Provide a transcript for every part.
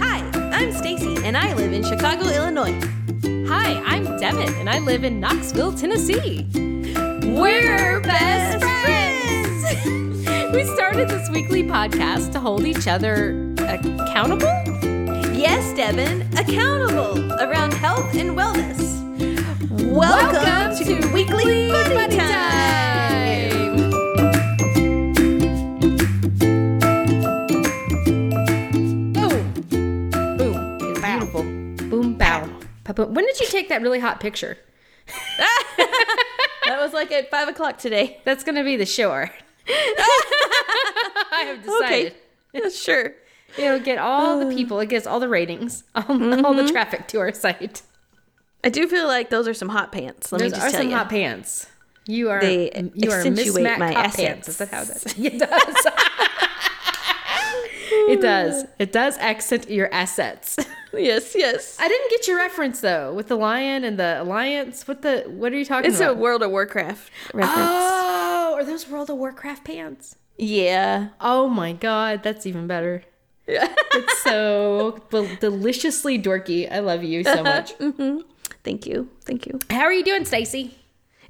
Hi, I'm Stacy, and I live in Chicago, Illinois. Hi, I'm Devin, and I live in Knoxville, Tennessee. We're best friends. We started this weekly podcast to hold each other accountable. yes, Devin, accountable around health and wellness. Welcome, to, Weekly Buddy, Time. Pa-boom. When did you take that really hot picture? That was like at five o'clock today. That's gonna be the show art. I have decided. Okay, sure. It'll get all the uh. people. It gets all the ratings, all, all the mm-hmm. traffic to our site. I do feel like those are some hot pants. Let Those me are just tell some you. hot pants. You are They you are accentuate mismatched my hot assets. pants. Is that how that? It does. it does. It does accent your assets. Yes, yes. I didn't get your reference though with the lion and the alliance. What the? What are you talking about? It's a? World of Warcraft reference. oh, are those World of Warcraft pants? Yeah. Oh my god, that's even better. Yeah. It's so del- deliciously dorky. I love you so much. Mm-hmm. Thank you. Thank you. How are you doing, Stacy?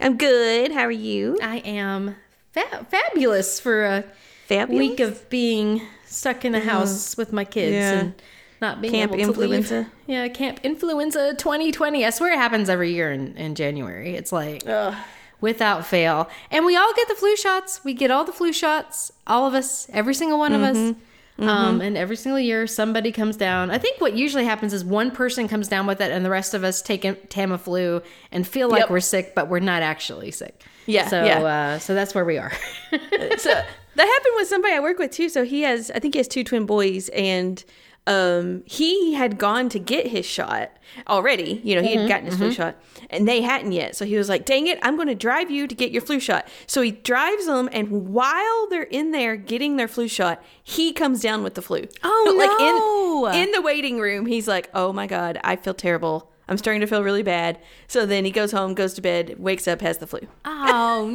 I'm good. How are you? I am fa- fabulous for a Fabulous. week of being stuck in a mm. house with my kids Yeah. and not being Camp able to influenza. leave. Yeah, camp influenza 2020. I swear it happens every year in, in January. It's like Ugh. without fail. And we all get the flu shots. We get all the flu shots, all of us, every single one of us. Um, and every single year, somebody comes down. I think what usually happens is one person comes down with it, and the rest of us take Tamiflu and feel like Yep. we're sick, but we're not actually sick. Yeah, So, yeah. Uh, so that's where we are. so that happened with somebody I work with too. So he has, I think he has two twin boys, and um, he had gone to get his shot already. You know, he had gotten his flu shot, and they hadn't yet. So he was like, "Dang it, I'm going to drive you to get your flu shot." So he drives them, and while they're in there getting their flu shot, he comes down with the flu. Oh, like no. in in the waiting room, he's like, "Oh my god, I feel terrible." I'm starting to feel really bad. So then he goes home, goes to bed, wakes up, has the flu. oh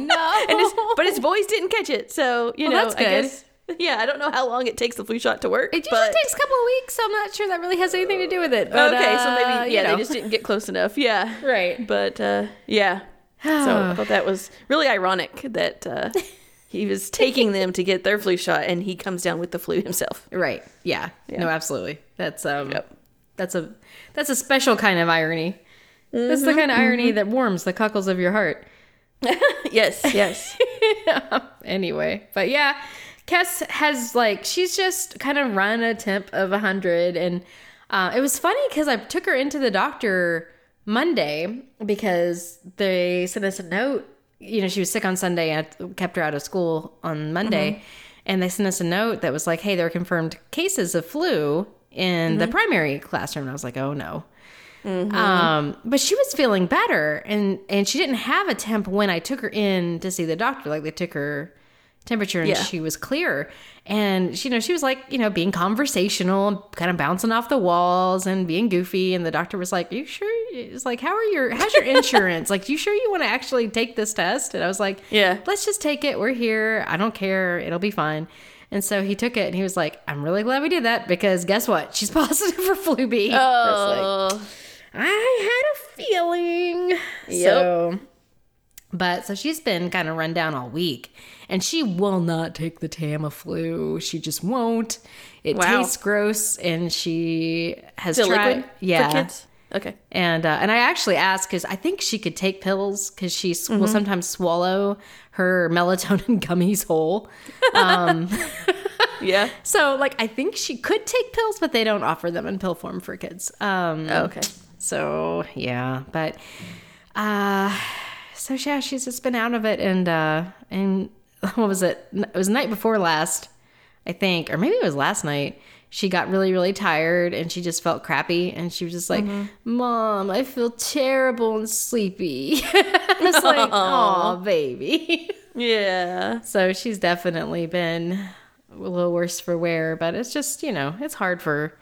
no! His, but his boys didn't catch it, so you Well, know. that's I guess. Yeah, I don't know how long it takes the flu shot to work. It usually but, takes a couple of weeks. So I'm not sure that really has anything to do with it. But, okay, so uh, maybe you yeah, know. they just didn't get close enough. Yeah, Right. But uh, yeah, so I thought that was really ironic that uh, he was taking them to get their flu shot, and he comes down with the flu himself. Right. Yeah. No, absolutely. That's um Yep. that's a that's a special kind of irony. That's the kind of irony that warms the cockles of your heart. yes, yes. anyway, but yeah, Cass has like she's just kind of run a temp of 100 and uh, it was funny cuz I took her into the doctor Monday because they sent us a note, you know, she was sick on Sunday and I kept her out of school on Monday. And they sent us a note that was like, "Hey, there are confirmed cases of flu in the primary classroom." And I was like, "Oh no." Um, but she was feeling better, and and she didn't have a temp when I took her in to see the doctor. Like they took her temperature, and Yeah. she was clear. And she, you know, she was like, you know, being conversational, kind of bouncing off the walls and being goofy. And the doctor was like, "You sure?" It's like, "How are your how's your insurance? like, you sure you want to actually take this test?" And I was like, Yeah. let's just take it. We're here. I don't care. It'll be fine." And so he took it, and he was like, "I'm really glad we did that because guess what? She's positive for flu B." I like, Oh, I had a feeling. So, but so she's been kind of run down all week, and she will not take the Tamiflu. She just won't. It Wow. tastes gross, and she has it tried. liquid yeah? Okay. and uh, and I actually asked because I think she could take pills because she will Mm-hmm. sometimes swallow her melatonin gummies whole. Um, Yeah. So like I think she could take pills, but they don't offer them in pill form for kids. Um, Oh, okay. so yeah, but uh so yeah, she's just been out of it and uh and what was it? It was the night before last, I think, or maybe it was last night. She got really, really tired and she just felt crappy and she was just like, Mom, I feel terrible and sleepy. I was like, Oh baby. Yeah. So she's definitely been a little worse for wear, but it's just, you know, it's hard for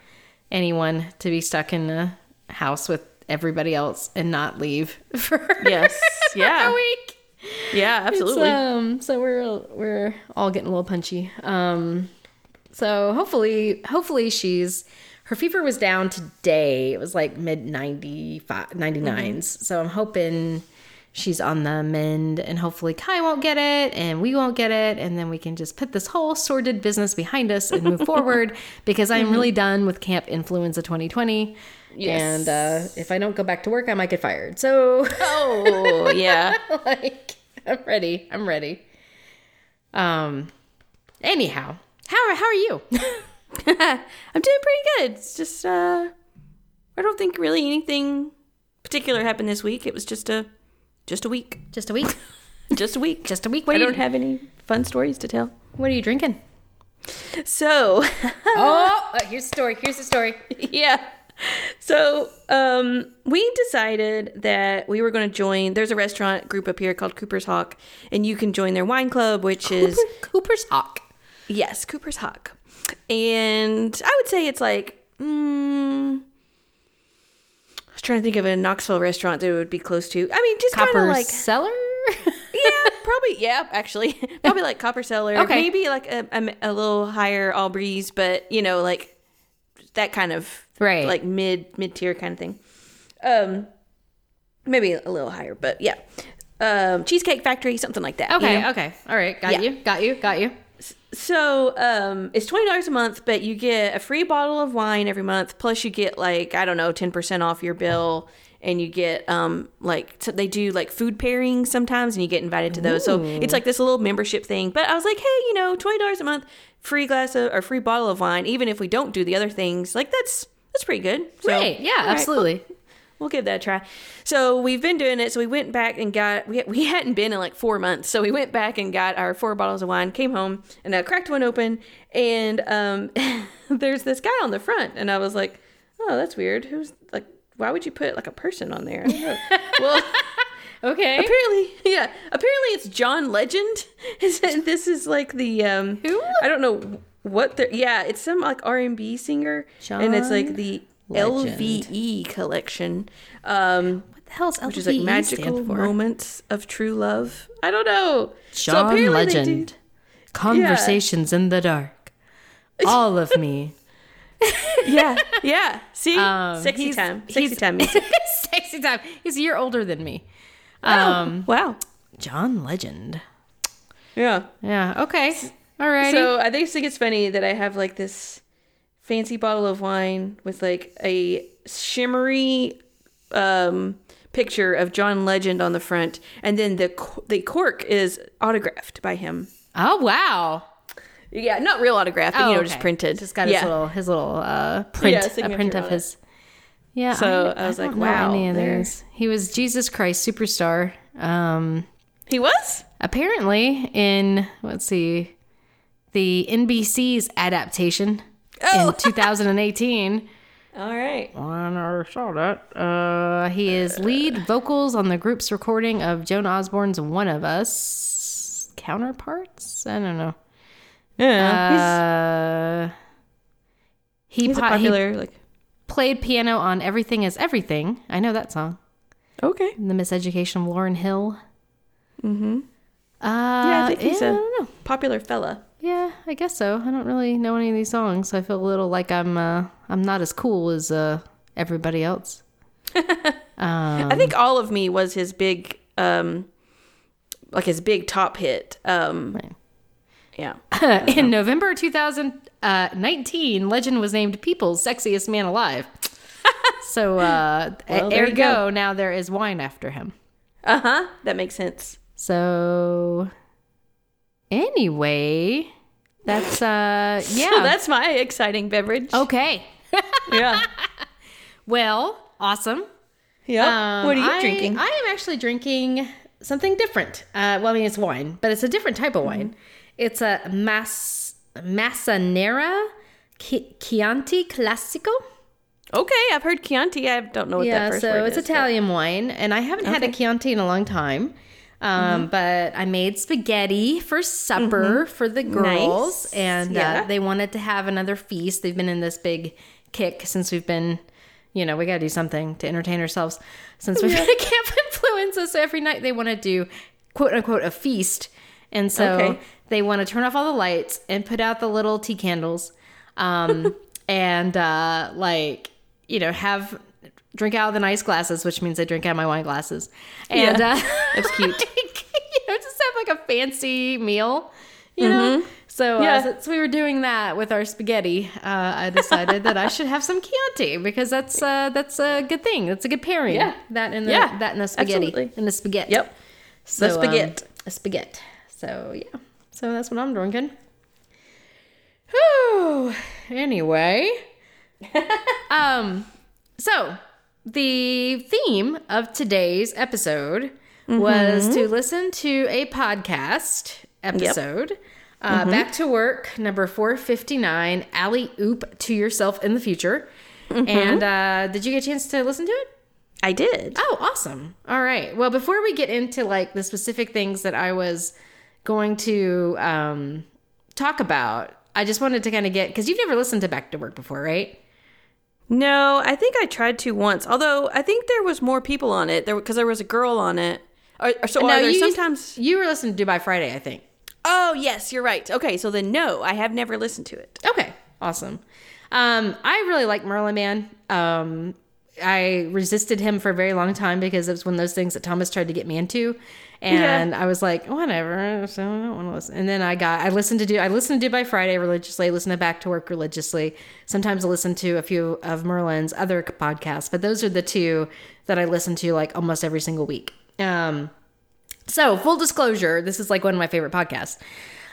anyone to be stuck in a house with everybody else and not leave for, Yes. Yeah. a week. Yeah, absolutely. um, so we're we're all getting a little punchy. Um, so hopefully, hopefully she's her fever was down today. It was like mid 95, 99s. So I'm hoping she's on the mend and hopefully Kai won't get it and we won't get it. And then we can just put this whole sordid business behind us and move forward because I'm really done with Camp Influenza 2020. Yes. And uh, if I don't go back to work, I might get fired. So, oh, yeah. like, I'm ready. I'm ready. Um, anyhow, how, are, how are you? I'm doing pretty good. It's just uh I don't think really anything particular happened this week. It was just a just a week. Just a week. Just a week. Just a week. I What are don't you, have any fun stories to tell. what are you drinking? So, Oh, uh, here's the story. Here's the story. yeah. So, um, we decided that we were going to join. There's a restaurant group up here called Cooper's Hawk, and you can join their wine club, which is Cooper's Hawk. yes, Cooper's Hawk. And I would say it's like, mm, I was trying to think of a Knoxville restaurant that it would be close to. I mean, just kind of like Cellar. yeah, probably yeah, actually, probably like Copper Cellar. Okay. maybe like a, a, a little higher Aubrey's, but you know, like that kind of Right. like mid mid tier kind of thing. Um, maybe a little higher, but yeah, um, Cheesecake Factory, something like that. you okay. know? Okay. All right. Got Yeah. you. Got you. Got you. So um, it's twenty dollars a month, but you get a free bottle of wine every month. Plus, you get like I don't know, ten percent off your bill, and you get um like so they do like food pairings sometimes, and you get invited to those. So it's like this little membership thing. But I was like, hey, you know, twenty dollars a month, free glass of or free bottle of wine, even if we don't do the other things. Like that's that's pretty good. So, right. Yeah. right, absolutely. we'll give that a try. So we've been doing it. So we went back and got we we hadn't been in like four months. So we went back and got our four bottles of wine. Came home and I cracked one open, and um, there's this guy on the front, and I was like, oh, that's weird. Who's like, why would you put like a person on there? I don't know. well. Okay. Apparently, yeah. Apparently, it's John Legend. Is this is like the um, Who? I don't know what the yeah. It's some like R and B singer, and it's like the Legend. LVE collection, um, What the hell's which is like LVE magical moments of true love. I don't know. So John apparently they do- Legend. Conversations in the dark. All of me. yeah, yeah. See, Um, sexy time, sexy he's- time. Sexy time. He's a year older than me. Um, Um, wow. John Legend. Yeah. Yeah. Okay. All right. So I think it's funny that I have like this fancy bottle of wine with like a shimmery um, picture of John Legend on the front, and then the the cork is autographed by him. oh wow. Yeah, not real autograph, but you know, Oh, just printed. Just got his yeah. little his little uh, print, Yeah, a print of it. his. Yeah. So I was like, don't know wow, any of these. He was Jesus Christ superstar. Um, He was. apparently in let's see, the NBC's adaptation Oh. in 2018. All right. I never saw that. Uh, he is lead vocals on the group's recording of Joan Osborne's "One of Us" counterparts. I don't know. Yeah, Uh, he, he's, he's a he popular like. played piano on "Everything Is Everything." I know that song. Okay. The Miseducation of Lauryn Hill. Mm-hmm. Uh, Yeah, I think he's yeah, a I popular fella. Yeah, I guess so. I don't really know any of these songs, so I feel a little like I'm uh, I'm not as cool as uh, everybody else. I think all of me was his big, um, like his big top hit. Um, Right. yeah. In November 2019, Legend was named People's Sexiest Man Alive. so uh, Well, there you ergo, go. now there is wine after him. Uh huh. That makes sense. So anyway, that's uh yeah. So that's my exciting beverage. okay. yeah. Well, awesome. Yeah. Um, what are you I- drinking? I am actually drinking something different. Uh, well, I mean, it's wine, but it's a different type of wine. It's a Mas Massanera Chi- Chianti Classico. okay, I've heard Chianti. I don't know what yeah, that first so word it's is, but- Italian wine, and I haven't had a Chianti in a long time. Um, But I made spaghetti for supper for the girls, Nice. and Yeah. uh, they wanted to have another feast. They've been in this big kick since we've been, you know, we got to do something to entertain ourselves since we've been at Camp Influenza. So every night they want to do quote unquote a feast, and so Okay. they want to turn off all the lights and put out the little tea candles, um, and uh, like you know have drink out of the nice glasses, which means I drink out of my wine glasses, and Yeah. uh, That's cute. you know, just have like a fancy meal, you know. So, uh, Yeah. since we were doing that with our spaghetti, uh, I decided that I should have some Chianti because that's uh, that's a good thing. That's a good pairing. Yeah. that and the Yeah, that and the spaghetti absolutely. and the spaghetti. Yep. So, The spaghetti. Um, a spaghetti. So yeah. So that's what I'm drinking. Whew. Anyway. um. So the theme of today's episode was to listen to a podcast episode. Uh, Back to work, number 459, Alley Oop to yourself in the future. And uh, did you get a chance to listen to it? I did. Oh, awesome. All right. Well, before we get into like the specific things that I was going to um, talk about, I just wanted to kind of get because you've never listened to Back to Work before, right? No, I think I tried to once. Although I think there was more people on it. There because there was a girl on it. Or, or so are there you sometimes? you were listening to Do by Friday, I think. Oh yes, you're right. Okay, so then no, I have never listened to it. Okay, awesome. Um, I really like Merlin Mann. Um, I resisted him for a very long time because it was one of those things that Thomas tried to get me into, and I was like, whatever. So I don't want to listen. And then I got, I listened to do, I listened to Do by Friday religiously. I listened to Back to Work religiously. Sometimes I listen to a few of Merlin's other podcasts, but those are the two that I listen to like almost every single week. Um, so full disclosure, this is like one of my favorite podcasts.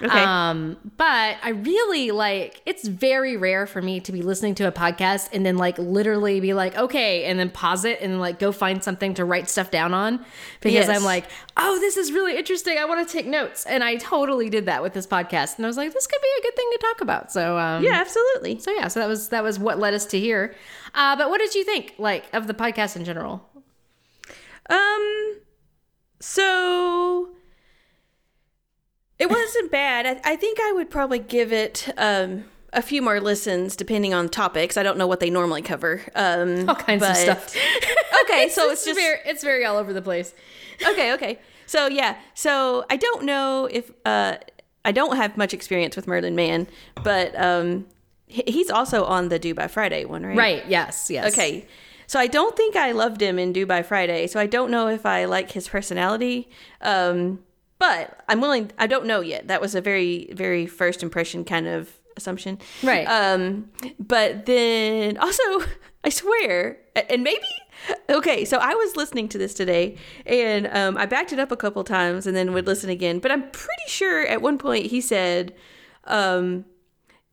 Okay. Um, but I really like it's very rare for me to be listening to a podcast and then like literally be like, okay, and then pause it and like go find something to write stuff down on because Yes. I'm like, oh, this is really interesting. I want to take notes. And I totally did that with this podcast. And I was like, this could be a good thing to talk about. So um yeah, absolutely. so yeah, so that was that was what led us to here. Uh, but what did you think like of the podcast in general? Um, so it wasn't bad. I, I think I would probably give it um a few more listens depending on topics. I don't know what they normally cover. Um, All kinds of stuff. Okay, so it's just very it's very all over the place. okay, okay. So yeah, so I don't know if uh, I don't have much experience with Merlin Mann, but um, he's also on the Do by Friday one, right? Right. Yes. Yes. Okay. So I don't think I loved him in Do by Friday. So I don't know if I like his personality. Um, but I'm willing. I don't know yet. That was a very, very first impression kind of assumption. Right. Um, but then also, I swear, and maybe. Okay, so I was listening to this today, and um, I backed it up a couple times, and then would listen again. But I'm pretty sure at one point he said, um,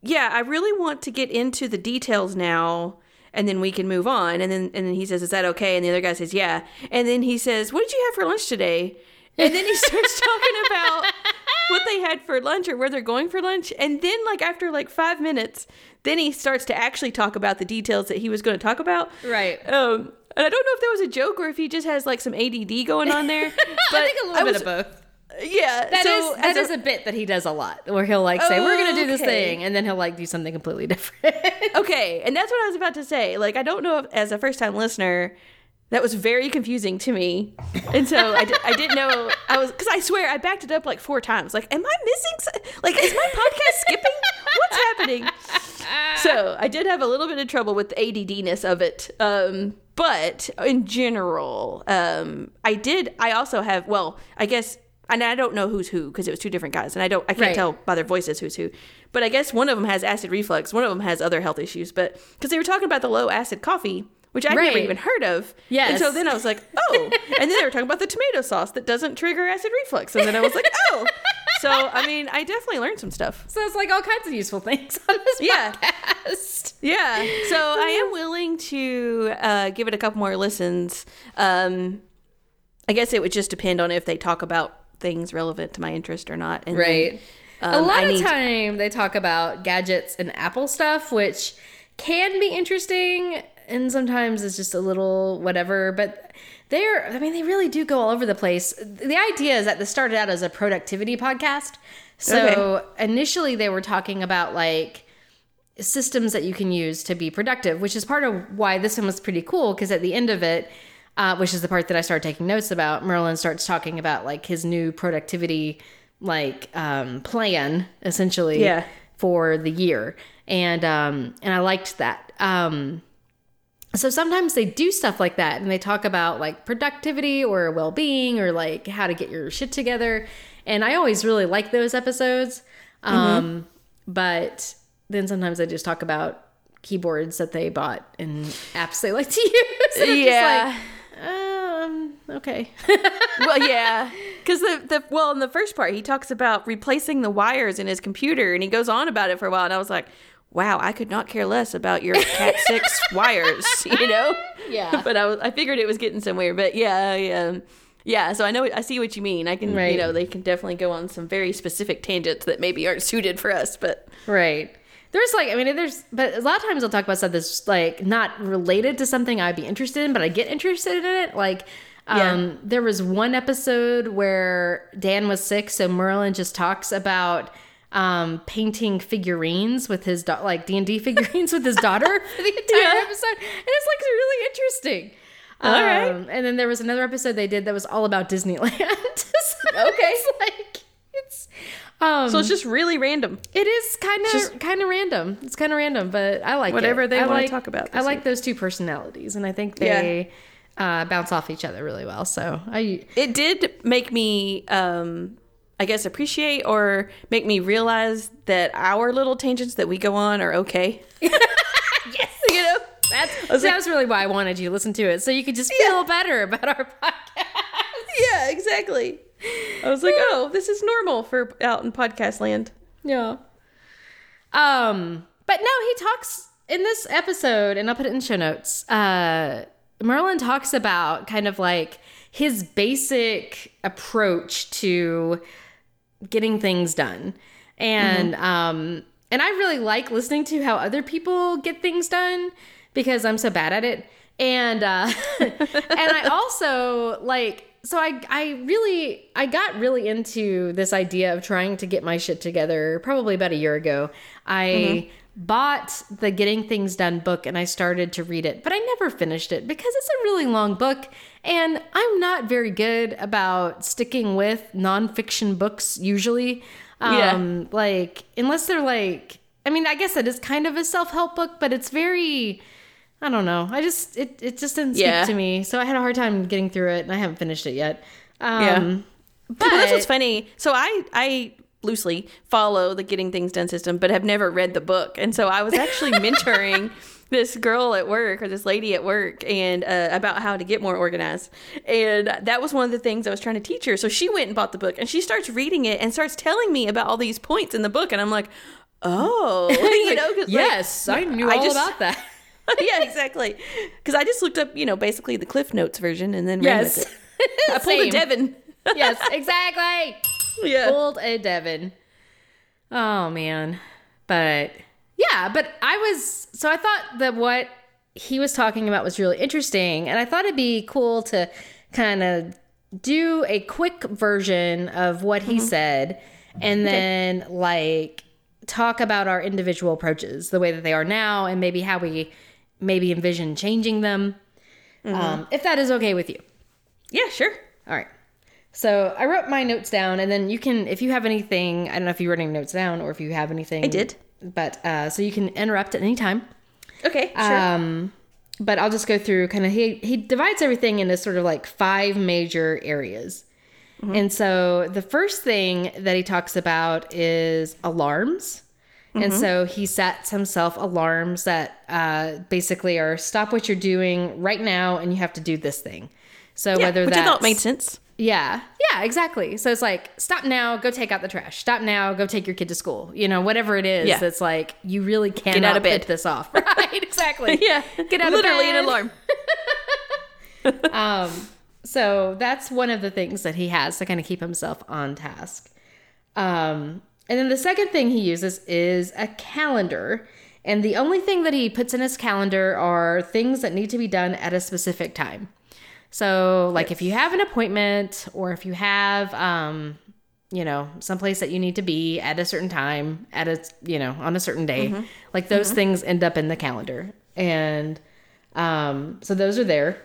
"Yeah, I really want to get into the details now." And then we can move on. And then and then he says, "Is that okay?" And the other guy says, "Yeah." And then he says, "What did you have for lunch today?" And then he starts talking about what they had for lunch or where they're going for lunch. And then, like after like five minutes, then he starts to actually talk about the details that he was going to talk about. Right. Um, and I don't know if that was a joke or if he just has like some ADD going on there. But I think a little bit was- of both. Yeah, That so is that a- is a bit that he does a lot, where he'll like say, "We're gonna do this Okay. thing," and then he'll like do something completely different. okay, and that's what I was about to say. Like, I don't know if, as a first time listener, that was very confusing to me, and so I, di- I didn't know. I was because I swear I backed it up like four times. Like, am I missing? s- Like, is my podcast skipping? What's happening? So I did have a little bit of trouble with the ADDness of it. Um, but in general, um, I did. I also have. Well, I guess. And I don't know who's who because it was two different guys, and I don't. I can't Right. tell by their voices who's who. But I guess one of them has acid reflux. One of them has other health issues. But because they were talking about the low acid coffee, which I've never even heard of. Yes. And so then I was like, oh. and then they were talking about the tomato sauce that doesn't trigger acid reflux, and then I was like, oh. So I mean, I definitely learned some stuff. so it's like all kinds of useful things on this Yeah. podcast. Yeah. So I am willing to uh, give it a couple more listens. Um, I guess it would just depend on if they talk about things relevant to my interest or not. And then, Right. a um, lot I of time they talk about gadgets and Apple stuff, which can be interesting and sometimes it's just a little whatever, but they're I mean they really do go all over the place. The idea is that this started out as a productivity podcast. So initially they were talking about like systems that you can use to be productive, which is part of why this one was pretty cool because at the end of it uh, which is the part that I started taking notes about. Merlin starts talking about like his new productivity like um, plan essentially Yeah. for the year, and um, and I liked that. Um, so sometimes they do stuff like that and they talk about like productivity or well-being or like how to get your shit together and i always really like those episodes um but then sometimes they just talk about keyboards that they bought and apps they like to use and I'm just Yeah. like, um okay. Well, yeah, because the the well in the first part he talks about replacing the wires in his computer, and he goes on about it for a while, and I was like, wow, I could not care less about your Cat six wires, you know? Yeah. but I was I figured it was getting somewhere, but yeah, yeah. Yeah, so I know I see what you mean. I can, Right. you know, they can definitely go on some very specific tangents that maybe aren't suited for us, but Right. There's like, I mean, there's, but a lot of times I'll talk about stuff that's like not related to something I'd be interested in, but I get interested in it. Like, um, there was one episode where Dan was sick, so Merlin just talks about um, painting figurines with his da- like D and D figurines with his daughter for the entire Yeah. episode, and it's like really interesting. All right. Um, and then there was another episode they did that was all about Disneyland. So Okay. it's like it's. Um, so it's just really random. it is kind of kind of random. It's kind of random, but I like Whatever it. they I wanna like- talk about I this like week. those two personalities, and I think they uh, bounce off each other really well. So I It did make me um I guess appreciate or make me realize that our little tangents that we go on are okay. yes, you know that's that like- was really why I wanted you to listen to it, so you could just feel better about our podcast. Yeah, exactly. I was like, oh, this is normal for out in podcast land. Yeah. Um, but no, he talks in this episode, and I'll put it in show notes. Uh, Merlin talks about kind of like his basic approach to getting things done, and um, and I really like listening to how other people get things done because I'm so bad at it, and uh, and I also like so I I really I got really into this idea of trying to get my shit together probably about a year ago. I bought the Getting Things Done book and I started to read it, but I never finished it because it's a really long book and I'm not very good about sticking with nonfiction books usually. Yeah. Um like unless they're like I mean, I guess it is kind of a self-help book, but it's very I don't know. I just it it just didn't speak Yeah. to me. So I had a hard time getting through it and I haven't finished it yet. Um Yeah. but Well, that's what's funny. So I I loosely follow the getting things done system, but have never read the book. And so I was actually mentoring this girl at work or this lady at work and uh, about how to get more organized. And that was one of the things I was trying to teach her. So she went and bought the book and she starts reading it and starts telling me about all these points in the book. And I'm like, oh, you know, 'cause, like, yes, I knew I all just- about that. yeah, exactly. Because I just looked up, you know, basically the Cliff Notes version and then Yes. I pulled a Same. Yes, exactly. Yeah. Old a Devin. Oh man. But yeah, but I was so I thought that what he was talking about was really interesting and I thought it'd be cool to kind of do a quick version of what he said and then like talk about our individual approaches, the way that they are now and maybe how we maybe envision changing them. Um, if that is okay with you. Yeah, sure. All right. So I wrote my notes down, and then you can, if you have anything, I don't know if you wrote any notes down or if you have anything. I did. But uh, so you can interrupt at any time. Okay, sure. Um, but I'll just go through kind of, he, he divides everything into sort of like five major areas. And so the first thing that he talks about is alarms. And so he sets himself alarms that uh, basically are stop what you're doing right now and you have to do this thing. So yeah, whether which that's I thought made sense. Yeah. Yeah, exactly. So it's like, stop now, go take out the trash. Stop now, go take your kid to school. You know, whatever it is, Yeah. it's like you really cannot out of bed. this off. Right, exactly. Yeah, Get out literally of bed. an alarm. Um, so that's one of the things that he has to kind of keep himself on task. Um, and then the second thing he uses is a calendar. And the only thing that he puts in his calendar are things that need to be done at a specific time. So, like if you have an appointment or if you have, um, you know, someplace that you need to be at a certain time, at a, you know, on a certain day, like those things end up in the calendar. And um, so those are there.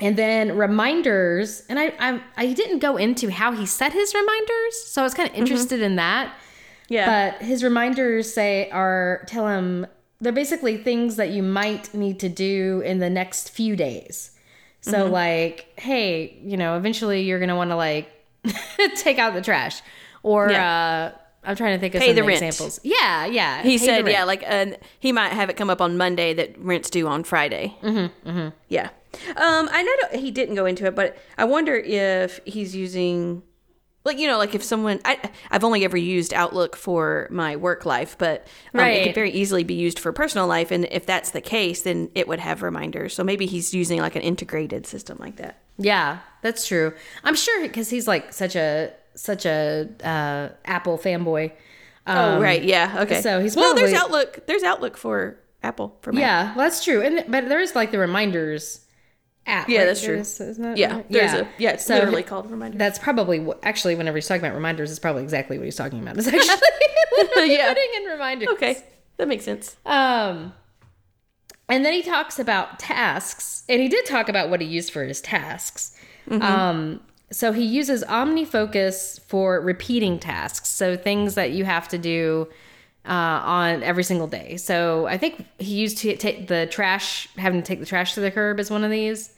And then reminders, and I, I I didn't go into how he set his reminders, so I was kind of interested in that. Yeah. But his reminders say are tell him they're basically things that you might need to do in the next few days. So Mm-hmm. like, hey, you know, eventually you're gonna want to like take out the trash, or Yeah. uh, I'm trying to think of Pay some examples. Yeah, yeah. he said, yeah, like uh, he might have it come up on Monday that rent's due on Friday. Mm-hmm. mm-hmm. Yeah. Um, I know he didn't go into it, but I wonder if he's using, like you know, like if someone I I've only ever used Outlook for my work life, but um, it could very easily be used for personal life, and if that's the case, then it would have reminders. So maybe he's using like an integrated system like that. Yeah, that's true. I'm sure because he's like such a such a uh, Apple fanboy. oh right, yeah, okay. so he's well, there's Outlook. There's Outlook for Apple for Mac. Yeah, well, that's true. And but there is like the reminders app. Yeah, right? that's true. Isn't that Yeah, right? there's a yeah. It's So literally called reminder. That's probably what, actually whenever he's talking about reminders, it's probably exactly what he's talking about. It's actually Yeah. putting in reminders. Okay, that makes sense. Um, and then he talks about tasks, and he did talk about what he used for his tasks. Um, so he uses OmniFocus for repeating tasks, so things that you have to do uh, on every single day. So I think he used to take the trash, having to take the trash to the curb is one of these,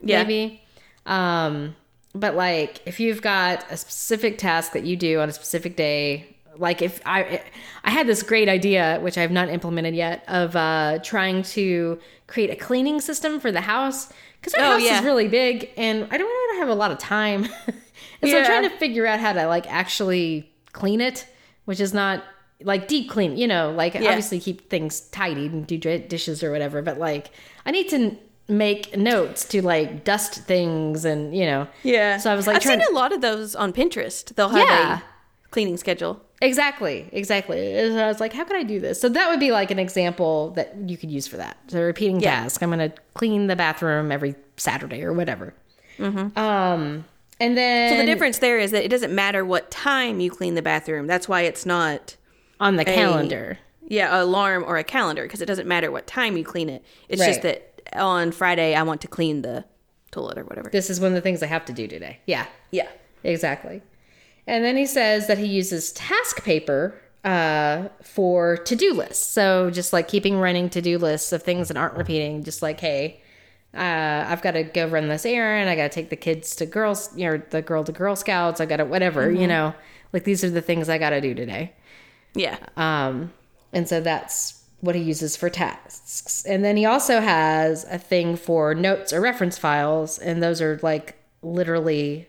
Yeah. maybe. Um, but like if you've got a specific task that you do on a specific day, like if I I had this great idea which I've not implemented yet of uh trying to create a cleaning system for the house cuz our Oh, house yeah. is really big and I don't really have a lot of time. and so I'm trying to figure out how to like actually clean it, which is not like deep clean, you know, like obviously keep things tidy and do dishes or whatever, but like I need to make notes to like dust things and, you know. Yeah. So I was like I've seen a lot of those on Pinterest. They'll have Yeah. a cleaning schedule. Exactly, exactly. And I was like, how can I do this? So that would be like an example that you could use for that. So repeating Yeah. task. I'm going to clean the bathroom every Saturday or whatever. Um, and then Mm-hmm. So the difference there is that it doesn't matter what time you clean the bathroom. That's why it's not on the calendar. yeah, alarm or a calendar because it doesn't matter what time you clean it. It's just that on Friday I want to clean the toilet or whatever. This is one of the things I have to do today. Yeah, Yeah. exactly. And then he says that he uses TaskPaper uh, for to do lists. So just like keeping running to do lists of things that aren't repeating, just like, hey, uh, I've got to go run this errand. I got to take the kids to girls, you know, the girl to Girl Scouts. I got to whatever, you know, like these are the things I got to do today. Yeah. Um, and so that's what he uses for tasks. And then he also has a thing for notes or reference files, and those are like literally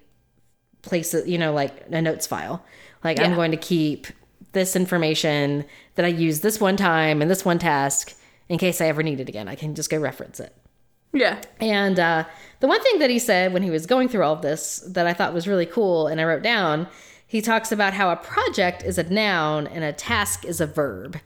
places, you know, like a notes file. Like I'm going to keep this information that I used this one time and this one task in case I ever need it again. I can just go reference it. Yeah. And uh, the one thing that he said when he was going through all of this that I thought was really cool and I wrote down, he talks about how a project is a noun and a task is a verb.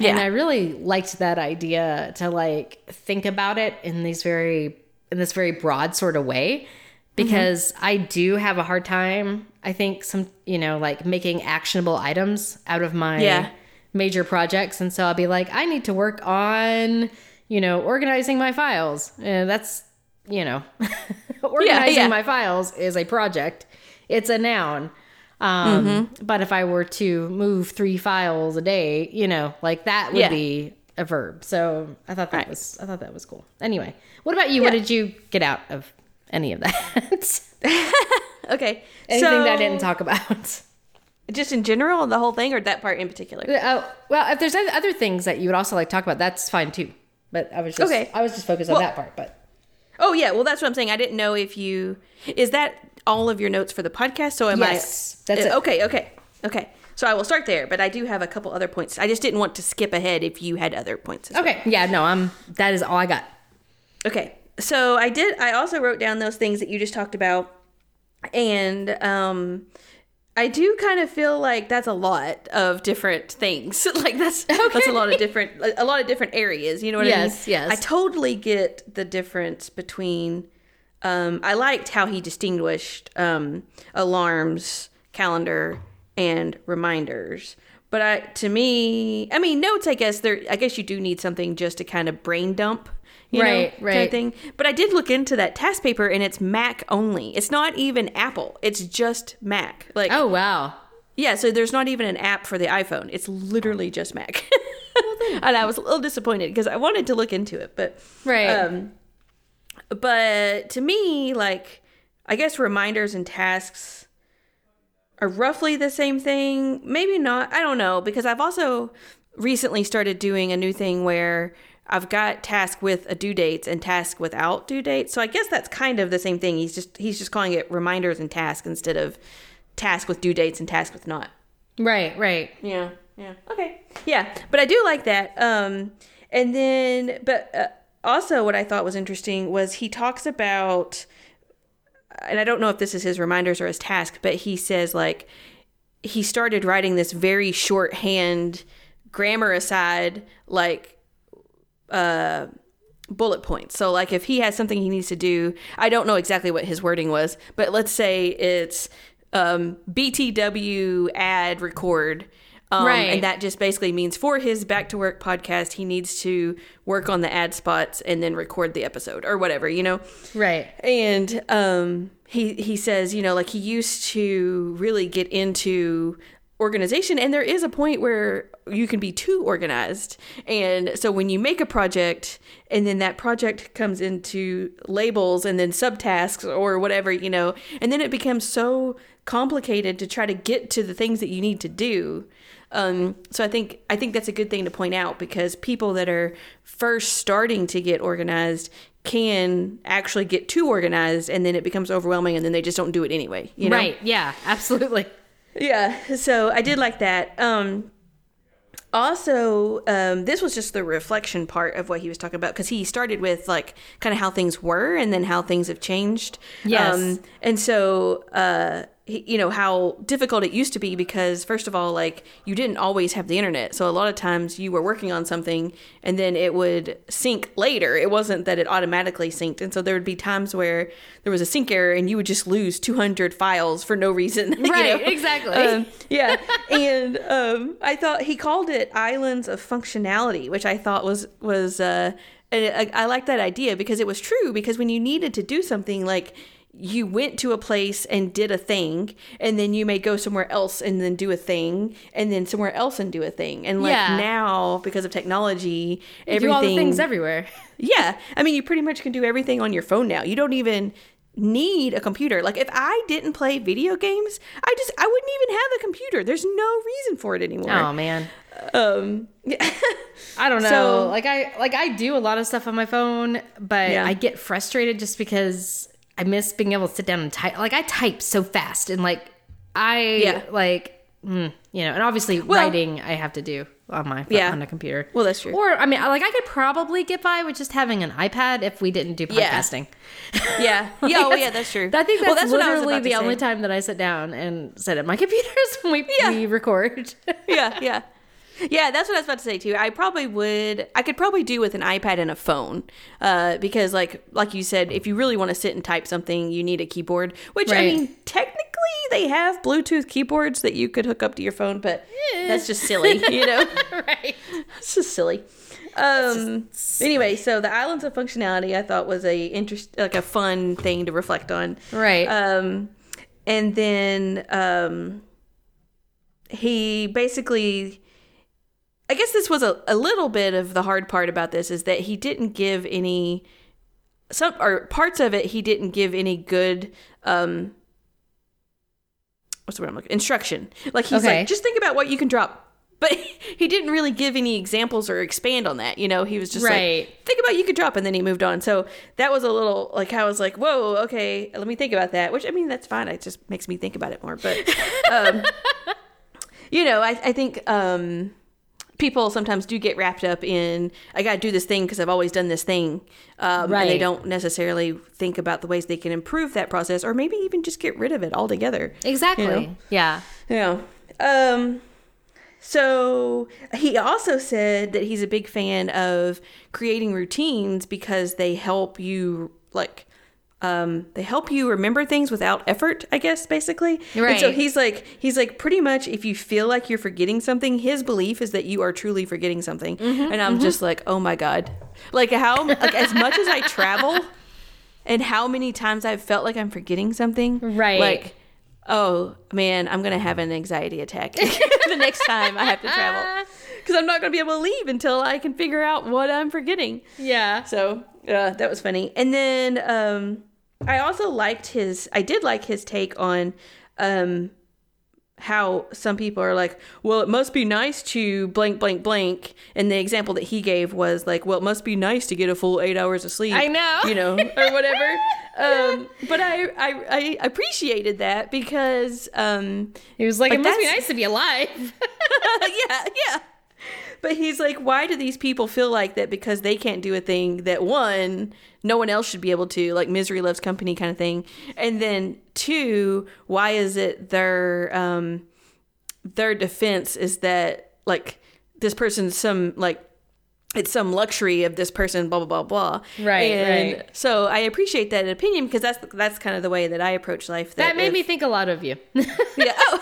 And I really liked that idea to like think about it in these very in this very broad sort of way because I do have a hard time I think some you know like making actionable items out of my Yeah. major projects. And so I'll be like I need to work on you know organizing my files. And that's you know organizing yeah. my files is a project. It's a noun um, Mm-hmm. but if I were to move three files a day, you know, like that would Yeah. be a verb. So I thought that Right. was I thought that was cool. Anyway, what about you? What did you get out of any of that? Okay. Anything so, that I didn't talk about? just in general, the whole thing, or that part in particular? Oh, well, if there's other things that you would also like to talk about, that's fine too. But I was just Okay. I was just focused on that part. But Oh yeah, well that's what I'm saying. I didn't know if you is that all of your notes for the podcast. So am Yes, I? that's it. Okay, okay, okay. So I will start there, but I do have a couple other points. I just didn't want to skip ahead if you had other points. as well. okay, yeah, no, I'm that is all I got. Okay. So I did I also wrote down those things that you just talked about and um I do kind of feel like that's a lot of different things. like that's that's a lot of different a lot of different areas, you know what I mean? Yes, yes. I totally get the difference between um I liked how he distinguished um alarms, calendar and reminders. but I, to me, I mean, notes. I guess there. I guess you do need something just to kind of brain dump, you Right, know, kind right. of thing. But I did look into that TaskPaper, and it's Mac only. It's not even Apple. It's just Mac. Like, Oh wow. yeah. So there's not even an app for the iPhone. It's literally just Mac. and I was a little disappointed because I wanted to look into it, but Right. um, but to me, like, I guess reminders and tasks are roughly the same thing. Maybe not. I don't know because I've also recently started doing a new thing where I've got task with a due dates and task without due dates. So I guess that's kind of the same thing. He's just he's just calling it reminders and task instead of task with due dates and task with not. right. Right. Yeah. Yeah. Okay. Yeah, but I do like that. Um, and then, but uh, also, what I thought was interesting was he talks about, and I don't know if this is his reminders or his task, but he says like he started writing this very shorthand, grammar aside, like uh bullet points. So like if he has something he needs to do, I don't know exactly what his wording was, but let's say it's um BTW add record. Um, Right. And that just basically means for his back to work podcast, he needs to work on the ad spots and then record the episode or whatever, you know? Right. And um, he he says, you know, like he used to really get into organization, and there is a point where you can be too organized. And so when you make a project, and then that project comes into labels and then subtasks or whatever, you know, and then it becomes so complicated to try to get to the things that you need to do. Um, so I think I think that's a good thing to point out because people that are first starting to get organized can actually get too organized and then it becomes overwhelming and then they just don't do it anyway. You know? Right. Yeah. Absolutely. Yeah. So I did like that. Um, also, um, this was just the reflection part of what he was talking about because he started with like kind of how things were and then how things have changed. Yes. Um, and so, uh, you know how difficult it used to be because first of all like you didn't always have the internet so a lot of times you were working on something and then it would sync later it wasn't that it automatically synced and so there would be times where there was a sync error and you would just lose 200 files for no reason you Right, know? exactly. Um, yeah and um, i thought he called it islands of functionality which i thought was was uh, and I, I like that idea because it was true because when you needed to do something like you went to a place and did a thing and then you may go somewhere else and then do a thing and then somewhere else and do a thing and like Yeah. now because of technology You everything do all the things everywhere. yeah i mean you pretty much can do everything on your phone now you don't even need a computer like if i didn't play video games i just i wouldn't even have a computer there's no reason for it anymore Oh man. um I don't know. So- like I like I do a lot of stuff on my phone, but Yeah. I get frustrated just because I miss being able to sit down and type. Like I type so fast and like I Yeah. like mm, you know, and obviously writing I have to do on my Yeah. on a computer. Well, that's true. Or I mean, like I could probably get by with just having an iPad if we didn't do podcasting. yeah yeah oh yeah that's true I think Well, that's, I was literally the only time that I sit down and sit at my computer is when we, Yeah. we record. yeah, yeah. Yeah, that's what I was about to say too. I probably would I could probably do with an iPad and a phone. Uh, because like like you said, if you really want to sit and type something, you need a keyboard. Which I mean, technically they have Bluetooth keyboards that you could hook up to your phone, but that's just silly, you know? right. it's just silly. Um anyway, so the islands of functionality I thought was a interest like a fun thing to reflect on. Right. Um, and then um, he basically, I guess this was a, a little bit of the hard part about this is that he didn't give any some or parts of it he didn't give any good um what's the word I'm looking instruction. Like he's Okay. like just think about what you can drop. But he didn't really give any examples or expand on that you know? He was just Right. like think about you could drop and then he moved on. So that was a little like i was like whoa okay let me think about that which i mean that's fine. It just makes me think about it more. But um you know i, I think um people sometimes do get wrapped up in i gotta do this thing because i've always done this thing um, and they don't necessarily think about the ways they can improve that process or maybe even just get rid of it altogether Exactly. You know? Yeah. yeah. Um so he also said that he's a big fan of creating routines because they help you like um, they help you remember things without effort, I guess, basically. And so he's like, he's like, pretty much, if you feel like you're forgetting something, his belief is that you are truly forgetting something. Mm-hmm, and I'm just like, oh my god, like how, like as much as I travel, and how many times I've felt like I'm forgetting something, Right. Like, oh man, I'm gonna have an anxiety attack the next time I have to travel because I'm not gonna be able to leave until I can figure out what I'm forgetting. Yeah. So uh, that was funny. And then um, I also liked his. I did like his take on um, how some people are like, well, it must be nice to blank, blank, blank. And the example that he gave was like, well, it must be nice to get a full eight hours of sleep. I know. you know, or whatever. um, but I, I, I appreciated that because, um, He was like, it must be nice to be alive. yeah, yeah. But he's like, why do these people feel like that because they can't do a thing that one, no one else should be able to, like misery loves company kind of thing. And then two, why is it their um their defense is that like this person's some like it's some luxury of this person, blah blah blah blah. Right, and right. So I appreciate that opinion because that's that's kind of the way that I approach life. that that made if- me think a lot of you. yeah. Oh.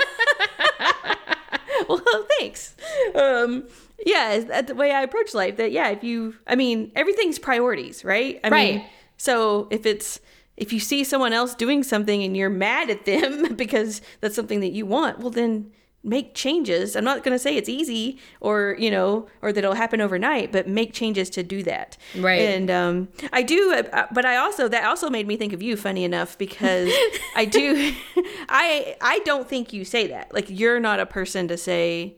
well, thanks. Um, yeah, is that the way I approach life? That yeah, if you, I mean, everything's priorities, right? I Right. mean, so if it's if you see someone else doing something and you're mad at them because that's something that you want, well then make changes. I'm not going to say it's easy or, you know, or that it'll happen overnight, but make changes to do that. Right. And um I do uh, but I also that also made me think of you funny enough because I do I I don't think you say that. Like you're not a person to say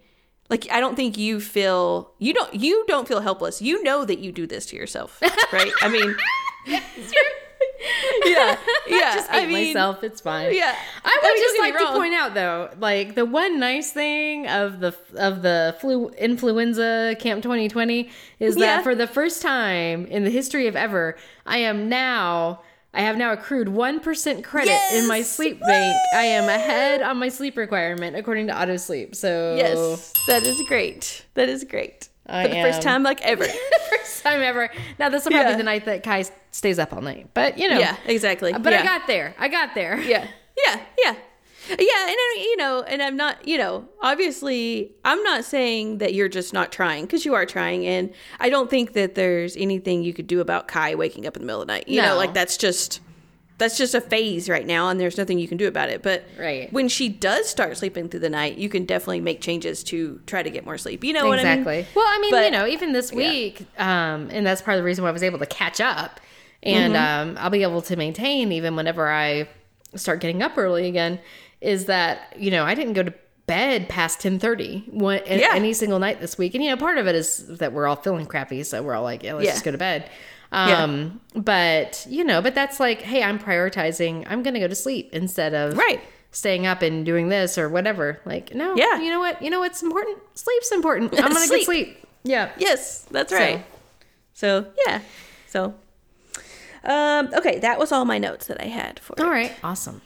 like I don't think you feel you don't you don't feel helpless. You know that you do this to yourself, right? I mean Yeah. Yeah. just hate I mean, myself. It's fine. Yeah. I I would mean, just like to point out though, like the one nice thing of the of the flu influenza camp 2020 is Yeah. that for the first time in the history of ever, I am now I have now accrued 1% credit in my Yes! sleep bank. I am ahead on my sleep requirement according to AutoSleep. So Yes. That is great. That is great. I For the first time like ever. first time ever. Now this will probably Yeah. be the night that Kai stays up all night. But you know. Yeah, exactly. But yeah. I got there. I got there. yeah yeah yeah yeah and I, you know and i'm not you know obviously i'm not saying that you're just not trying because you are trying and i don't think that there's anything you could do about kai waking up in the middle of the night you know like that's just that's just a phase right now and there's nothing you can do about it but Right. when she does start sleeping through the night you can definitely make changes to try to get more sleep you know what i exactly. mean Well, I mean, But- you know, even this week, um, and that's part of the reason why I was able to catch up, and Mm-hmm. um, I'll be able to maintain even whenever I start getting up early again. Is that you know I didn't go to bed past ten thirty one Yeah. any single night this week, and you know part of it is that we're all feeling crappy, so we're all like, yeah, let's Yeah. just go to bed. Yeah. Um, but you know, but that's like, hey, I'm prioritizing. I'm gonna go to sleep instead of Right. staying up and doing this or whatever. Like, no, Yeah. you know what? You know what's important? Sleep's important. I'm gonna Sleep. get sleep. Yeah. Yes, that's So- right. So yeah. So um okay, that was all my notes that I had for All it. right. Awesome.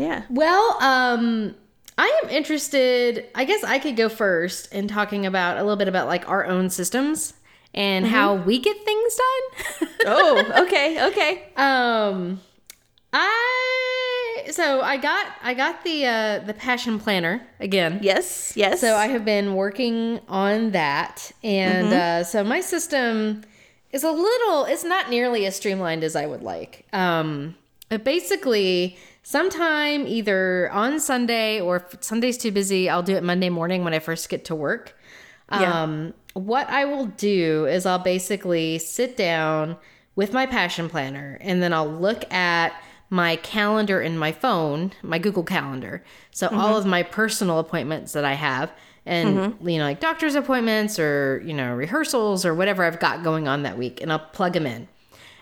Yeah. Well, um, I am interested. I guess I could go first in talking about a little bit about like our own systems and how we get things done. Oh, okay, okay. um, I so I got I got the uh the passion planner again. Yes, yes. So I have been working on that, and Mm-hmm. uh, so my system is a little. It's not nearly as streamlined as I would like. Um, but basically, sometime either on Sunday or if Sunday's too busy, I'll do it Monday morning when I first get to work. Yeah. Um, what I will do is I'll basically sit down with my passion planner, and then I'll look at my calendar in my phone, my Google Calendar. So all of my personal appointments that I have and you know like doctor's appointments or you know rehearsals or whatever I've got going on that week and I'll plug them in.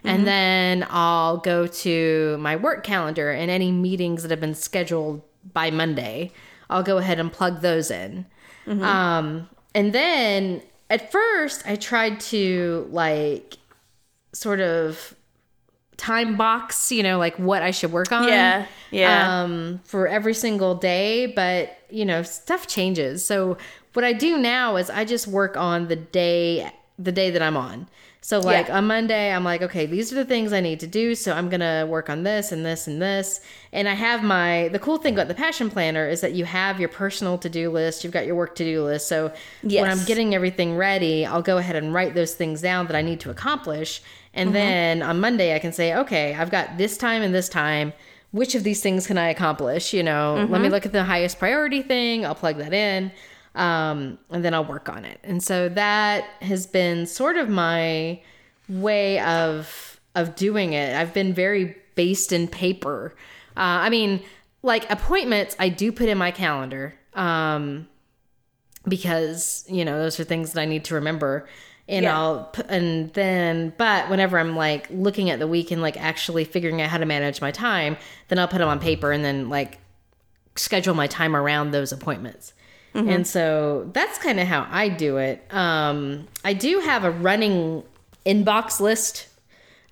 And then I'll go to my work calendar and any meetings that have been scheduled by Monday, I'll go ahead and plug those in. Um, and then at first, I tried to like sort of time box, you know, like what I should work on. Yeah, yeah. Um, for every single day, but you know, stuff changes. So what I do now is I just work on the day the day that I'm on. So like Yeah. on Monday, I'm like, okay, these are the things I need to do. So I'm gonna work on this and this and this. And I have my the cool thing about the passion planner is that you have your personal to do list. You've got your work to do list. So when I'm getting everything ready, I'll go ahead and write those things down that I need to accomplish. And mm-hmm. then on Monday, I can say, okay, I've got this time and this time. Which of these things can I accomplish? You know, let me mm-hmm. look at the highest priority thing. I'll plug that in um, and then I'll work on it. And so that has been sort of my way of of doing it. I've been very based in paper. Uh, I mean, like appointments, I do put in my calendar um, because you know those are things that I need to remember. And Yeah. I'll put, and then, but whenever I'm like looking at the week and like actually figuring out how to manage my time, then I'll put them on paper and then like schedule my time around those appointments. And so that's kind of how I do it. Um, I do have a running inbox list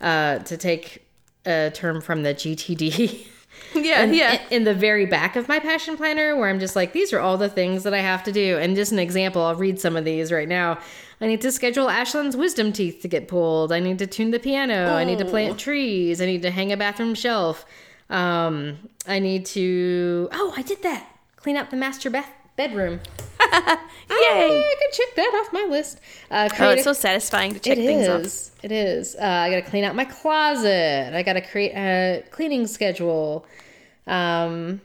uh, to take a term from the GTD. Yeah, yeah. in the very back of my passion planner where I'm just like, these are all the things that I have to do. And just an example, I'll read some of these right now. I need to schedule Ashlyn's wisdom teeth to get pulled. I need to tune the piano. I need to plant trees. I need to hang a bathroom shelf. Um, I need to, oh, I did that. Clean out the master bath bedroom. Yay! I can check that off my list. Uh, Oh, it's a- so satisfying to check things off. is. It is. Uh, I got to clean out my closet. I got to create a cleaning schedule. Um,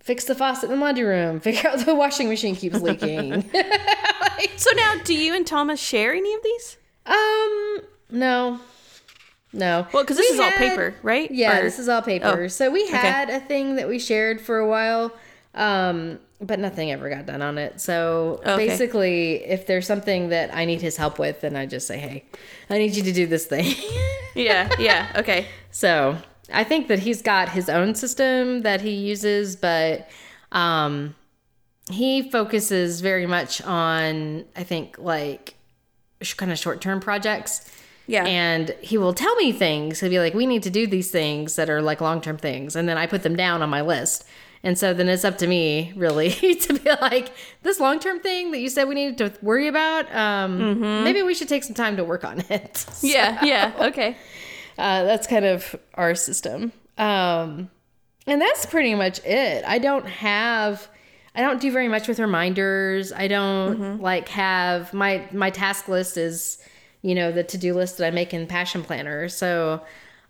fix the faucet in the laundry room. Figure out the washing machine keeps leaking. So now, do you and Thomas share any of these? um, no, no. Well, because this We is all paper, right? Yeah, Or- this is all paper. Oh, so we had a thing that we shared for a while, um, but nothing ever got done on it. So Okay. basically, if there's something that I need his help with, then I just say, "Hey, I need you to do this thing." yeah, yeah. Okay. So I think that he's got his own system that he uses, but um, he focuses very much on, I think, like sh- kind of short term projects. Yeah. And he will tell me things. He'll be like, we need to do these things that are like long term things. And then I put them down on my list. And so then it's up to me, really, to be like, this long term thing that you said we needed to worry about, um, maybe we should take some time to work on it. yeah, yeah. Okay. Uh, that's kind of our system. Um, and that's pretty much it. I don't have, I don't do very much with reminders. I don't like have my my task list is, you know, the to do list that I make in Passion Planner. So,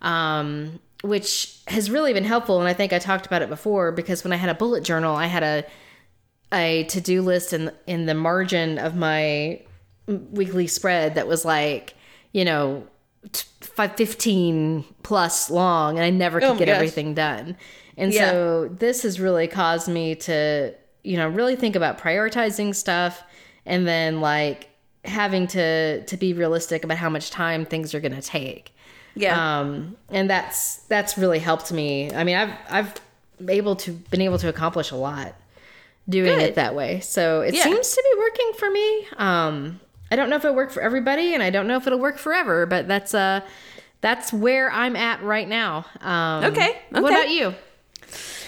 um, which has really been helpful. And I think I talked about it before because when I had a bullet journal, I had a a to do list in in the margin of my weekly spread that was like, you know, t- five, 15 plus long, and I never could Oh get gosh. everything done. And Yeah. so this has really caused me to, you know, really think about prioritizing stuff and then like having to to be realistic about how much time things are going to take Yeah. um and that's that's really helped me i mean i've i've able to been able to accomplish a lot doing Good. it that way so it Yeah. seems to be working for me um i don't know if it worked for everybody and i don't know if it'll work forever but that's uh that's where i'm at right now um Okay, what about you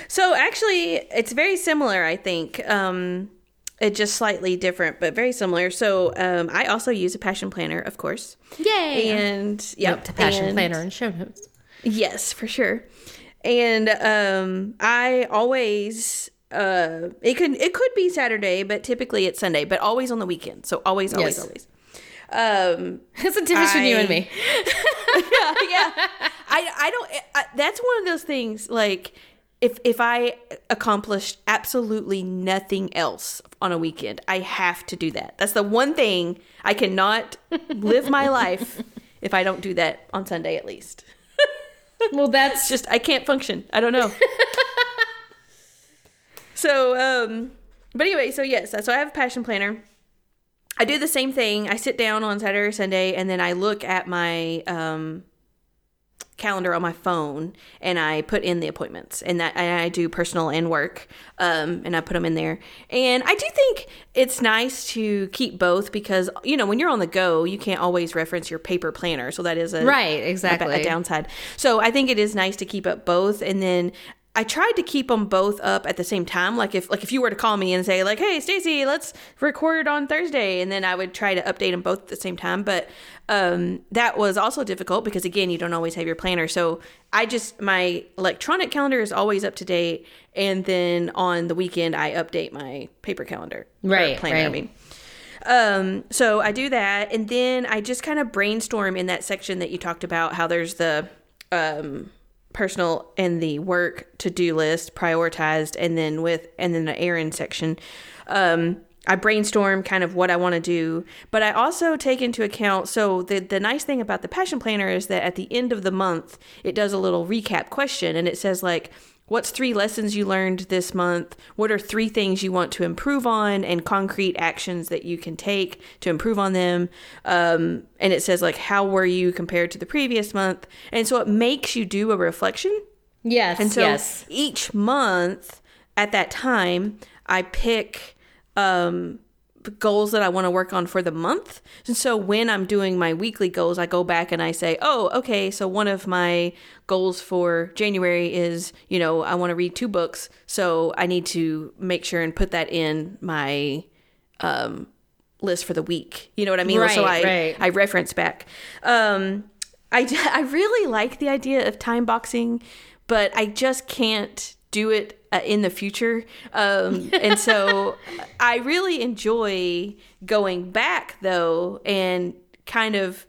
So actually, it's very similar. I think um, it's just slightly different, but very similar. So um, I also use a passion planner, of course, yay and yeah, Note to passion and- planner and show notes Yes, for sure. And um, I always uh, it could it could be Saturday, but typically it's Sunday, but always on the weekend. So always, always, Yes. always. Um, it's a difference between you and me yeah, yeah. I I don't. I, that's one of those things. Like if if I accomplished absolutely nothing else on a weekend, I have to do that. That's the one thing I cannot live my life if I don't do that on Sunday at least. well that's just I can't function. I don't know. so um but anyway, so yes, so I have a passion planner. I do the same thing. I sit down on Saturday or Sunday and then I look at my um calendar on my phone and I put in the appointments and that and I do personal and work um and I put them in there. And I do think it's nice to keep both because you know when you're on the go you can't always reference your paper planner so that is a right a, exactly a downside. So I think it is nice to keep up both, and then I tried to keep them both up at the same time. Like if like if you were to call me and say like, "Hey, Stacy, let's record on Thursday," and then I would try to update them both at the same time. But um, that was also difficult because again, you don't always have your planner. So I just my electronic calendar is always up to date, and then on the weekend I update my paper calendar. Right, planner. I mean. Um, so I do that, and then I just kind of brainstorm in that section that you talked about. How there's the um, personal and the work to do list prioritized, and then with and then the errand section. Um, I brainstorm kind of what I want to do, but I also take into account. So the the nice thing about the passion planner is that at the end of the month, it does a little recap question, and it says like What's three lessons you learned this month? What are three things you want to improve on and concrete actions that you can take to improve on them? Um, and it says, like, how were you compared to the previous month? And so it makes you do a reflection. Yes. And so yes. each month at that time, I pick um, goals that I want to work on for the month. And so when I'm doing my weekly goals, I go back and I say, oh, okay, so one of my goals for January is, you know, I want to read two books. So I need to make sure and put that in my um, list for the week. You know what I mean? so I, Right, right. I reference back. Um, I, I really like the idea of time boxing, but I just can't do it uh, in the future. Um, and so I really enjoy going back though and kind of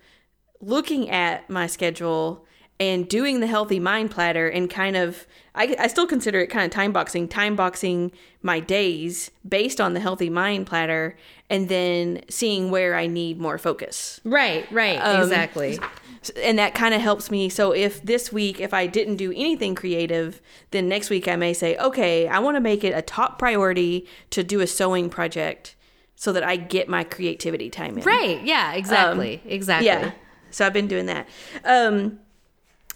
looking at my schedule and doing the healthy mind platter and kind of I, I still consider it kind of time boxing time boxing my days based on the healthy mind platter and then seeing where i need more focus right. Right. Um, exactly. and that kind of helps me so if this week if i didn't do anything creative then next week i may say okay i want to make it a top priority to do a sewing project so that i get my creativity time in Right. Yeah. Exactly. exactly. Um, yeah. So I've been doing that. Um,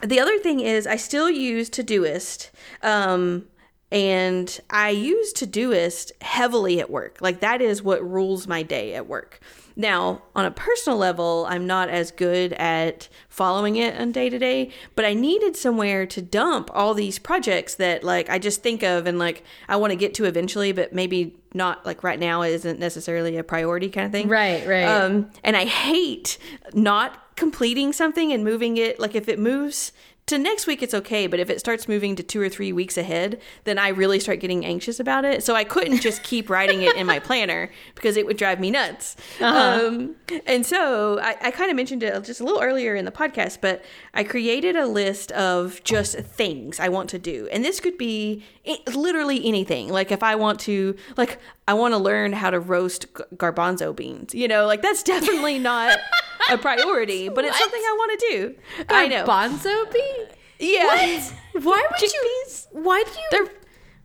the other thing is I still use Todoist. Um, and I use Todoist heavily at work. Like that is what rules my day at work. Now, on a personal level, I'm not as good at following it on day to day, but I needed somewhere to dump all these projects that like I just think of and like I want to get to eventually, but maybe not like right now isn't necessarily a priority kind of thing. Right, right. Um, and I hate not completing something and moving it. Like if it moves to next week, it's okay. But if it starts moving to two or three weeks ahead, then I really start getting anxious about it. So I couldn't just keep writing it in my planner because it would drive me nuts. Um, and so I, I kind of mentioned it just a little earlier in the podcast, but I created a list of just things I want to do. And this could be i- literally anything. Like if I want to, like, I want to learn how to roast garbanzo beans. You know, like that's definitely not a priority, but it's something I want to do. I know. Bonzo bean. yeah. What? Why would Chickpeas? you? Why do you? They're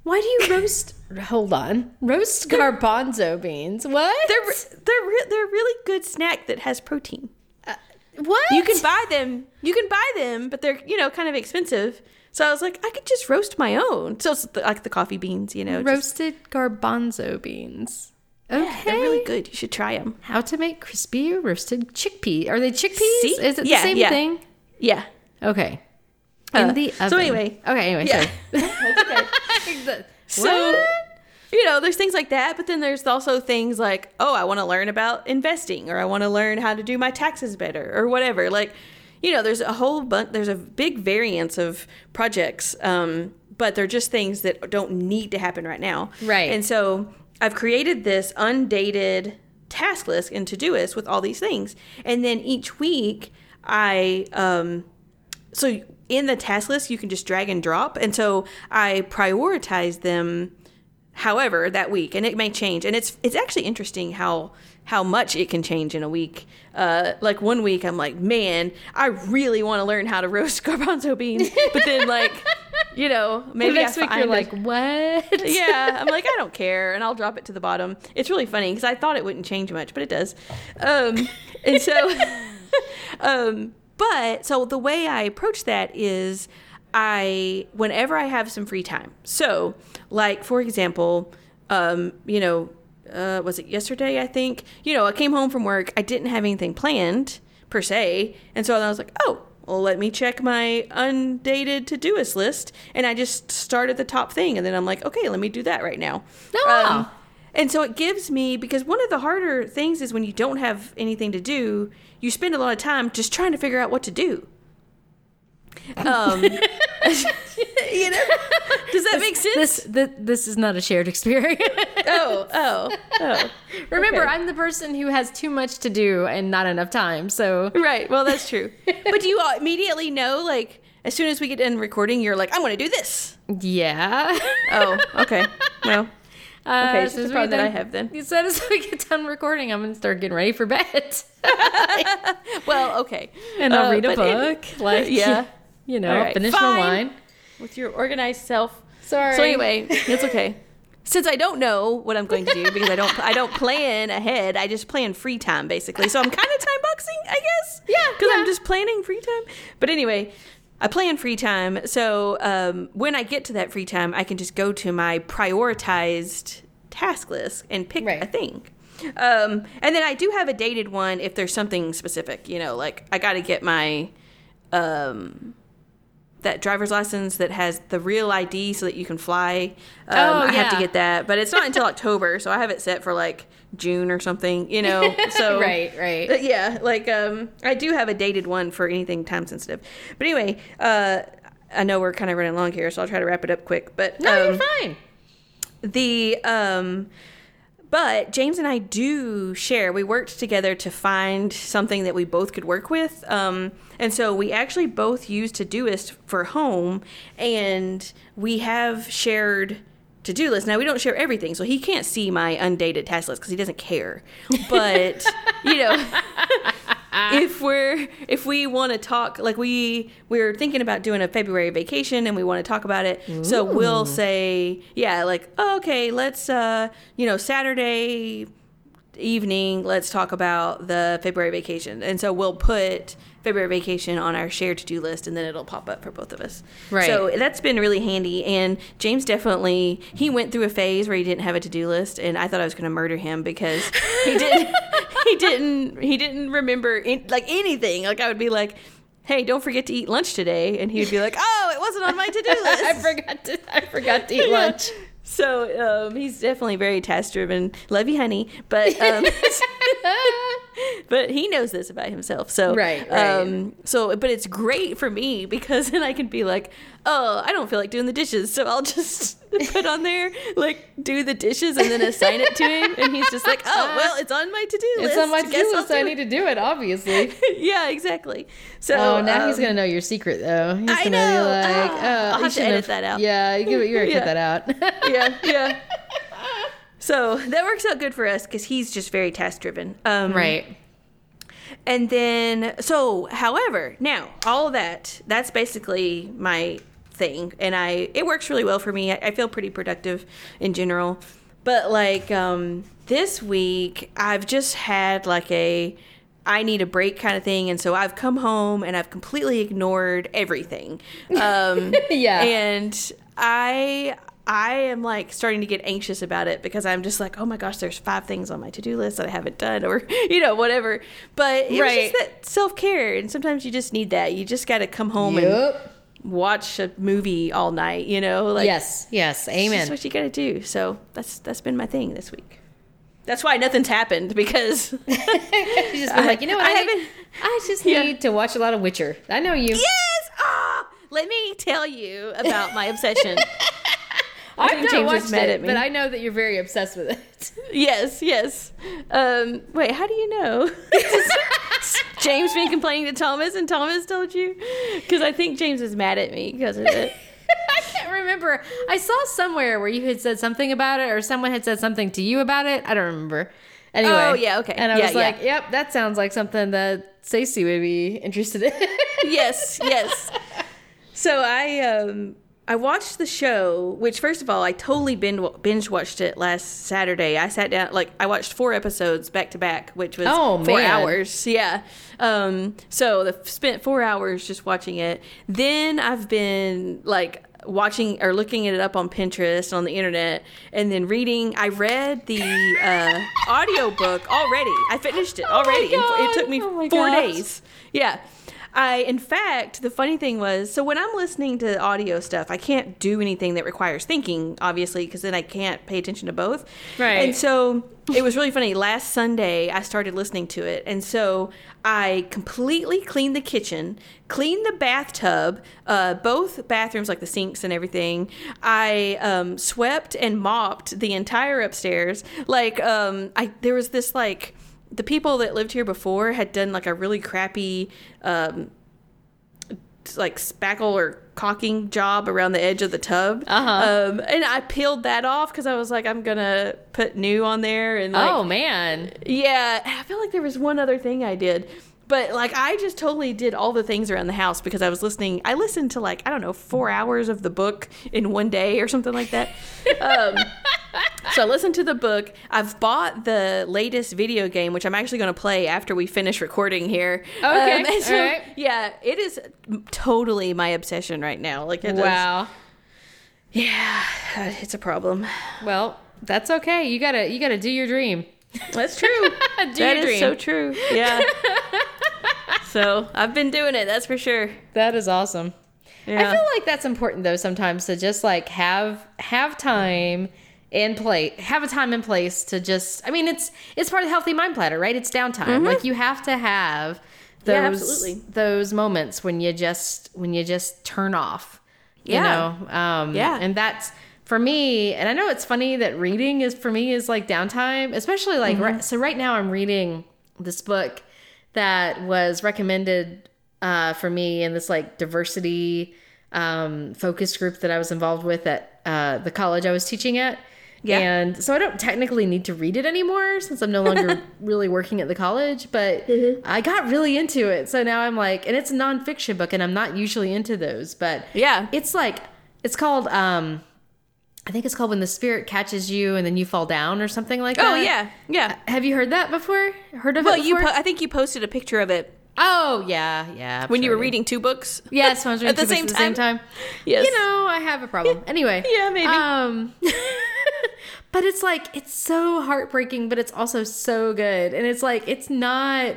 why do you roast? hold on. Roast garbanzo beans. What? they're they're re- they're a really good snack that has protein. Uh, what? You can buy them. You can buy them, but they're you know kind of expensive. So I was like, I could just roast my own. So it's like the coffee beans, you know. just- roasted garbanzo beans. Okay. they're really good. You should try them. How to make crispy roasted chickpea? Are they chickpeas? See? Is it Yeah, the same yeah. thing? Yeah. Okay. In Uh, the so anyway. Okay. Anyway. Yeah. Sorry. So, What? you know, there's things like that, but then there's also things like, oh, I want to learn about investing or I want to learn how to do my taxes better or whatever. Like, you know, there's a whole bunch, there's a big variance of projects, um, but they're just things that don't need to happen right now. Right. And so I've created this undated task list in Todoist with all these things. And then each week I, um, so in the task list you can just drag and drop and so i prioritize them however that week and it may change and it's it's actually interesting how how much it can change in a week uh like one week i'm like man i really want to learn how to roast garbanzo beans but then like you know maybe next week you're like, what? yeah, I'm like, I don't care, and I'll drop it to the bottom. It's really funny because I thought it wouldn't change much, but it does. Um, and so, um, but so the way I approach that is, I whenever I have some free time. So, like for example, um, you know, uh, was it yesterday? I think you know, I came home from work. I didn't have anything planned per se, and so I was like, oh, well, let me check my undated Todoist list, and I just start at the top thing, and then I'm like, okay, let me do that right now. Oh. and so it gives me because one of the harder things is when you don't have anything to do, you spend a lot of time just trying to figure out what to do. Um, you know, does that make sense? This, this this is not a shared experience. oh, oh, oh. Remember, Okay. I'm the person who has too much to do and not enough time. So Right. Well, that's true. but do you all immediately know, like, as soon as we get done recording, you're like, I'm going to do this. yeah. Oh, okay. Well, Uh, Okay, as it's the soon as problem that I have then. You said as we get done recording, I'm gonna start getting ready for bed, well, okay. and I'll Uh, read a but it- book. like yeah. You know, right, finish fine. my wine. with your organized self. Sorry. So anyway, it's okay. Since I don't know what I'm going to do because I don't I don't plan ahead, I just plan free time basically. So I'm kind of time boxing, I guess. Yeah, because yeah. I'm just planning free time. But anyway, I plan free time. So um, when I get to that free time, I can just go to my prioritized task list and pick Right. a thing. Um, and then I do have a dated one if there's something specific. You know, like I got to get my um, that driver's license that has the real ID so that you can fly. Um, Oh, I have to get that, but it's not until October, so I have it set for like June or something. You know, so right, right. yeah, like um, I do have a dated one for anything time sensitive. But anyway, uh, I know we're kind of running long here, so I'll try to wrap it up quick. But no, um, you're fine. the um but James and I do share. We worked together to find something that we both could work with. Um, and so we actually both use Todoist for home, and we have shared to do lists. Now, we don't share everything, so he can't see my undated task list because he doesn't care. But, you know, if we're if we want to talk like we we're thinking about doing a February vacation and we want to talk about it so we'll say yeah like oh, okay let's uh you know Saturday evening let's talk about the February vacation and so we'll put February vacation on our shared to-do list and then it'll pop up for both of us. Right. So that's been really handy and James definitely he went through a phase where he didn't have a to-do list and I thought I was going to murder him because he did he didn't he didn't remember in, like anything. Like I would be like Hey, don't forget to eat lunch today. And he would be like, Oh, it wasn't on my to do list. I forgot to I forgot to eat lunch. So um, he's definitely very task driven. Love you, honey. But um, but he knows this about himself. So Right, right. Um, so but it's great for me because then I can be like, oh, I don't feel like doing the dishes, so I'll just put on there like do the dishes and then assign it to him, and he's just like, oh, well, it's on my to do list. It's on my to-do I'll list. I need to do it, obviously. yeah, exactly. So Oh, now he's um, gonna know your secret though. He's I gonna know. be like, Ah, oh, I'll have to edit that out. Yeah, you you gotta Yeah. cut that out. yeah, yeah. So that works out good for us because he's just very task driven. Um, right. And then, so, however, now all that, that's basically my thing. And I, it works really well for me. I, I feel pretty productive in general. But like, um, this week, I've just had like a, I need a break kind of thing. And so I've come home and I've completely ignored everything. Um, Yeah. And I, I am like starting to get anxious about it because I'm just like, oh my gosh, there's five things on my to do list that I haven't done, or you know, whatever. But it Right. was just that self care, and sometimes you just need that. You just got to come home and watch a movie all night. You know, like yes. Yes. Amen. just what you got to do. So that's that's been my thing this week. That's why nothing's happened because You just be like, you know what? I I, haven't- I just Yeah. need to watch a lot of Witcher. I know you. yes, ah, let me tell you about my obsession. I've think not James watched mad it, at me. but I know that you're very obsessed with it. Yes, yes. Um, wait, how do you know? James been complaining to Thomas, and Thomas told you? Because I think James is mad at me because of it. I can't remember. I saw somewhere where you had said something about it, or someone had said something to you about it. I don't remember. Anyway. Oh, yeah, okay. And I Yeah, was yeah. like, yep, that sounds like something that Stacey would be interested in. yes, yes. So I um I watched the show, which first of all I totally binge watched it last Saturday. I sat down like I watched four episodes back to back, which was Oh, four man. hours. Yeah. Um. So the spent four hours just watching it. Then I've been like watching or looking it up on Pinterest on the internet and then reading I read the uh audio book already. I finished it already. and God. It took me Oh 4 gosh. days. Yeah. I, in fact, the funny thing was, so when I'm listening to audio stuff, I can't do anything that requires thinking, obviously, because then I can't pay attention to both. Right. And so it was really funny. Last Sunday, I started listening to it. And so I completely cleaned the kitchen, cleaned the bathtub, uh, both bathrooms, like the sinks and everything. I um, swept and mopped the entire upstairs. Like, um, I there was this, like, the people that lived here before had done like a really crappy um like spackle or caulking job around the edge of the tub Uh-huh. um and i peeled that off because i was like i'm gonna put new on there and like, oh man. yeah i feel like there was one other thing i did but like i just totally did all the things around the house because i was listening i listened to like i don't know four hours of the book in one day or something like that um so I listened to the book. I've bought the latest video game, which I'm actually going to play after we finish recording here. Um, Okay, and so, all right. Yeah, it is totally my obsession right now. Like, it is- Wow. yeah, it's a problem. Well, that's okay. You gotta you gotta do your dream. That's true. Do That is so true. Yeah. so I've been doing it. That's for sure. That is awesome. Yeah. I feel like that's important though sometimes to just like have have time and play have a time and place to just I mean it's it's part of the healthy mind platter, right? It's downtime. Like you have to have those Mm-hmm. Yeah, those moments when you just when you just turn off. You Yeah. know? Um Yeah. and that's for me, and I know it's funny that reading is for me is like downtime, especially like Mm-hmm. right, so right now I'm reading this book that was recommended uh, for me in this like diversity um, focus group that I was involved with at uh, the college I was teaching at. Yeah. And so I don't technically need to read it anymore since I'm no longer really working at the college, but I got really into it. So now I'm like, and it's a nonfiction book, and I'm not usually into those, but Yeah. it's like, it's called, um, I think it's called When the Spirit Catches You and Then You Fall Down or something like that. Oh yeah, yeah. Have you heard that before? Heard of Well, it you. Po- I think you posted a picture of it oh, yeah, yeah. I'm when you were reading two books. Yes, when I was reading At the same at the same time. Yes. You know, I have a problem. Anyway. Yeah, maybe. Um, but it's like it's so heartbreaking, but it's also so good, and it's like it's not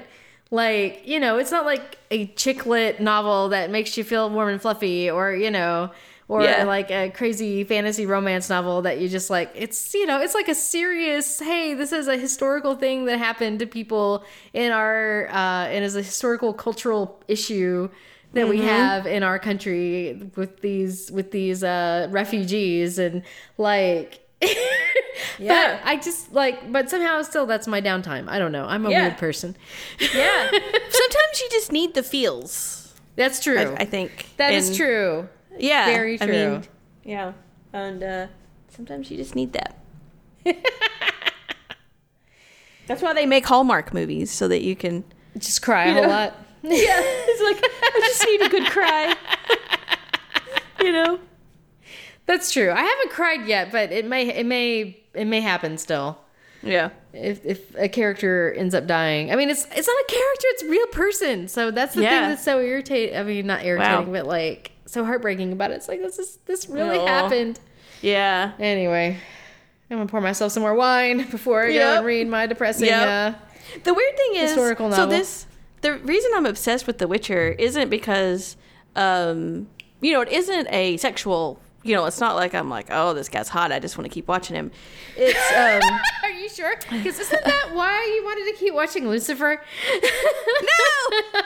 like you know, it's not like a chick lit novel that makes you feel warm and fluffy, or you know. Or Yeah. like a crazy fantasy romance novel that you just like, it's, you know, it's like a serious, hey, this is a historical thing that happened to people in our, uh, and is a historical cultural issue that we have in our country with these with these uh refugees and like Yeah. but I just like but somehow still that's my downtime. I don't know. I'm a Yeah. weird person. Yeah. Sometimes you just need the feels. That's true. I, I think That is And- true. Yeah, Very I mean, true. yeah, and uh, sometimes you just need that. That's why they make Hallmark movies so that you can. Just cry a whole know. lot. Yeah, it's like I just need a good cry. you know. That's true. I haven't cried yet, but it may it may it may happen still. Yeah. If if a character ends up dying. I mean it's it's not a character, it's a real person. So that's the Yeah. thing that's so irritating I mean not irritating, Wow. but like so heartbreaking about it. It's like this is this really Aw. happened. Yeah. Anyway, I'm gonna pour myself some more wine before I go and read my depressing. Yep. Uh, The weird thing is, Historical so this the reason I'm obsessed with The Witcher isn't because, um, you know, it isn't a sexual. You know, it's not like I'm like, oh, this guy's hot. I just want to keep watching him. It's um, are you sure? Because isn't that why you wanted to keep watching Lucifer? no.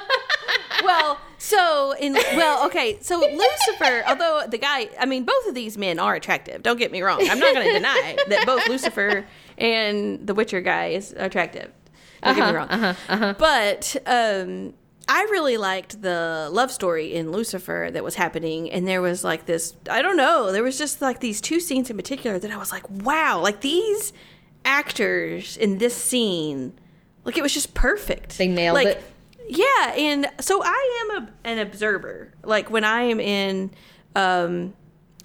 Well, so in well, okay, so Lucifer, although the guy, I mean, both of these men are attractive. Don't get me wrong. I'm not going to deny that both Lucifer and the Witcher guy is attractive. Don't get me wrong. uh-huh, But um, I really liked the love story in Lucifer that was happening, and there was like this. I don't know. There was just like these two scenes in particular that I was like, wow, like these actors in this scene, like it was just perfect. They nailed like, it. Yeah, and so I am a, an observer. Like when I am in, um,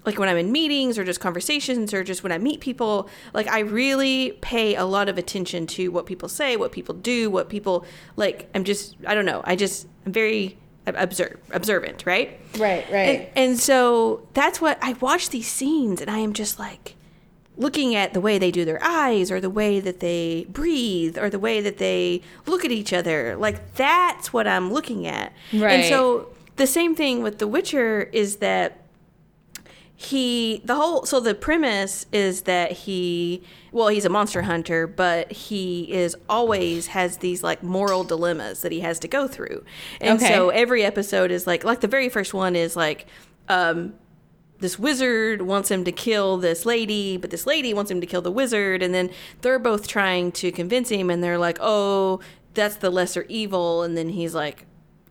like when I'm in meetings or just conversations or just when I meet people, like I really pay a lot of attention to what people say, what people do, what people like. I'm just, I don't know. I just, I'm very observe, observant, right? Right, And, and so that's what I watch these scenes and I am just like, looking at the way they do their eyes or the way that they breathe or the way that they look at each other. Like that's what I'm looking at. Right. And so the same thing with The Witcher is that he the whole so the premise is that he well he's a monster hunter but he is always has these like moral dilemmas that he has to go through and Okay. so every episode is like like the very first one is like um this wizard wants him to kill this lady, but this lady wants him to kill the wizard, and then they're both trying to convince him, and they're like, "Oh, that's the lesser evil," and then he's like,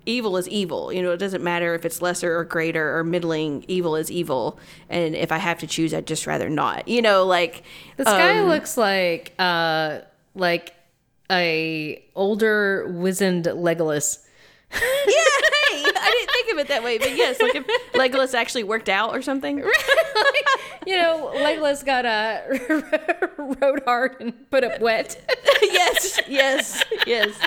"Evil is evil. You know, it doesn't matter if it's lesser or greater or middling. Evil is evil, and if I have to choose, I'd just rather not. You know, like This guy um, looks like uh like a older wizened Legolas. yeah, hey, I didn't think of it that way, but yes, like if Legolas actually worked out or something. you know, Legolas got uh, rode hard and put up wet. yes, yes, yes.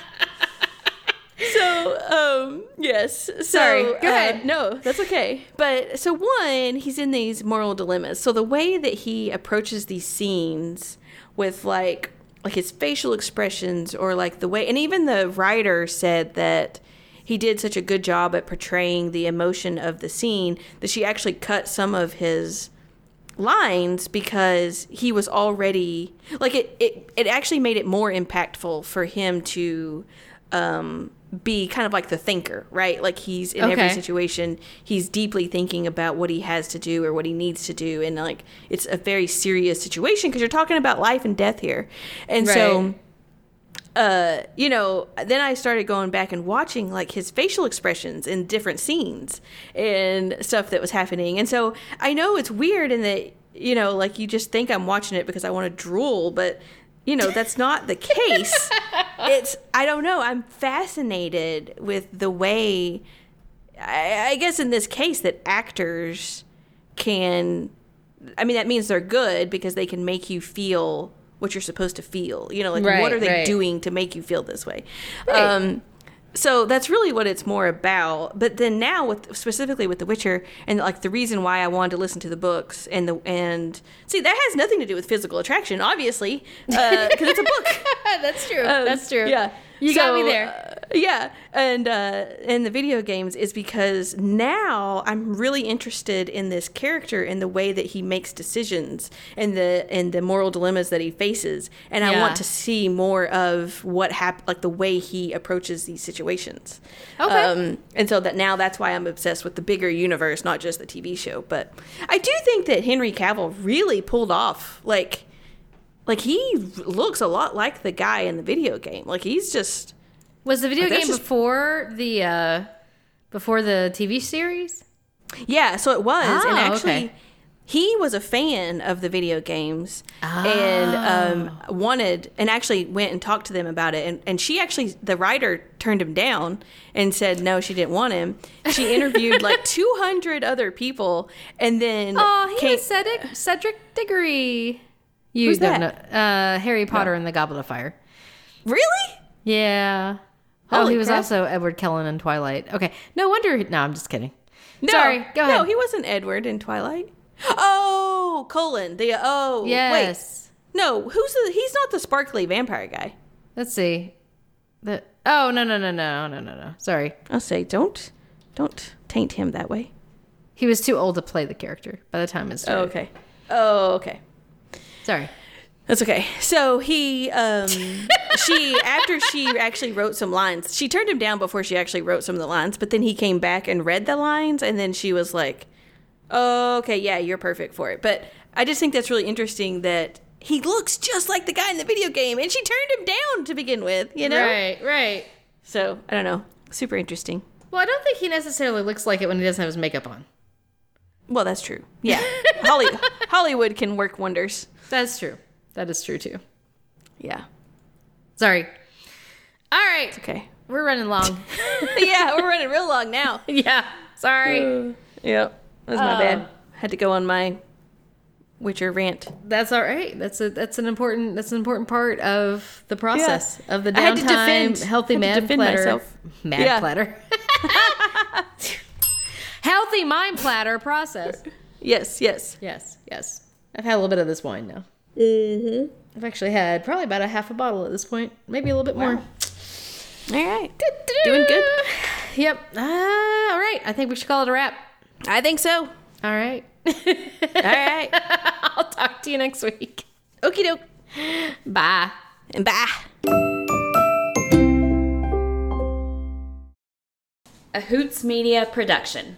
So, um, yes. So, Sorry, go uh, ahead. no, that's okay. But so one, he's in these moral dilemmas. So the way that he approaches these scenes with like like his facial expressions or like the way and even the writer said that he did such a good job at portraying the emotion of the scene that she actually cut some of his lines because he was already like it it, it actually made it more impactful for him to um be kind of like the thinker right? Like he's in every situation he's deeply thinking about what he has to do or what he needs to do. And like it's a very serious situation because you're talking about life and death here. And so Right. Uh, you know, then I started going back and watching like his facial expressions in different scenes and stuff that was happening. And so I know it's weird in that, you know, like you just think I'm watching it because I want to drool, but you know, that's not the case. it's, I don't know, I'm fascinated with the way, I, I guess in this case, that actors can I mean, that means they're good because they can make you feel what you're supposed to feel. You know, like Right, what are they right. doing to make you feel this way? Right. Um, so that's really what it's more about. But then now, with specifically with The Witcher, and like the reason why I wanted to listen to the books and the and see that has nothing to do with physical attraction, obviously, because it's a book. That's true. Um, That's true. Yeah, You got me there. uh, yeah, and uh, in the video games is because now I'm really interested in this character and the way that he makes decisions and the and the moral dilemmas that he faces, and I want to see more of what hap- like the way he approaches these situations. Okay. Um, and so that now that's why I'm obsessed with the bigger universe, not just the TV show. But I do think that Henry Cavill really pulled off like like he looks a lot like the guy in the video game. Like he's just Was the video Like, game just- before the uh before the TV series? yeah. So it was, and Oh, actually. okay. He was a fan of the video games and um, wanted, and actually went and talked to them about it. And, and she actually, the writer turned him down and said no, she didn't want him. She interviewed like 200 other people and then. Oh, he came- was Cedric, Cedric Diggory. You Who's don't that? know. Uh, Harry Potter and the Goblet of Fire. Really? Yeah. oh, he was crap. also Edward Cullen in Twilight. Okay. No wonder. No, I'm just kidding. No, Sorry. Go ahead. No, he wasn't Edward in Twilight. Oh, Colin. The oh yes. wait. No, who's the? He's not the sparkly vampire guy. Let's see. The oh no no no no no no no. Sorry, I'll say don't, don't taint him that way. he was too old to play the character by the time it Oh, started. okay. Oh, okay. Sorry. That's okay. So he, um, she, after she actually wrote some lines, she turned him down before she actually wrote some of the lines, but then he came back and read the lines, and then she was like, oh, okay, yeah, you're perfect for it. But I just think that's really interesting that he looks just like the guy in the video game, and she turned him down to begin with, you know? Right. Right. So I don't know. Super interesting. Well, I don't think he necessarily looks like it when he doesn't have his makeup on. Well, that's true. Yeah. Holly, Hollywood can work wonders. That's true. That is true too. Yeah. Sorry. All right. Okay. We're running long. yeah, we're running real long now. yeah. Sorry. Yep. That was my Uh. bad. Had to go on my Witcher rant. That's all right. That's a that's an important that's an important part of the process of the downtime. I had to defend- healthy had to man defend platter. myself. Mad Yeah. platter. Healthy mind platter process. Yes, yes. Yes, yes. I've had a little bit of this wine now. Mm-hmm. I've actually had probably about a half a bottle at this point, maybe a little bit wow. more. All right. Doing good. Yep. Uh, all right. I think we should call it a wrap. I think so. All right. all right. I'll talk to you next week. Okie doke. Bye. And bye. A Hoots Media Production.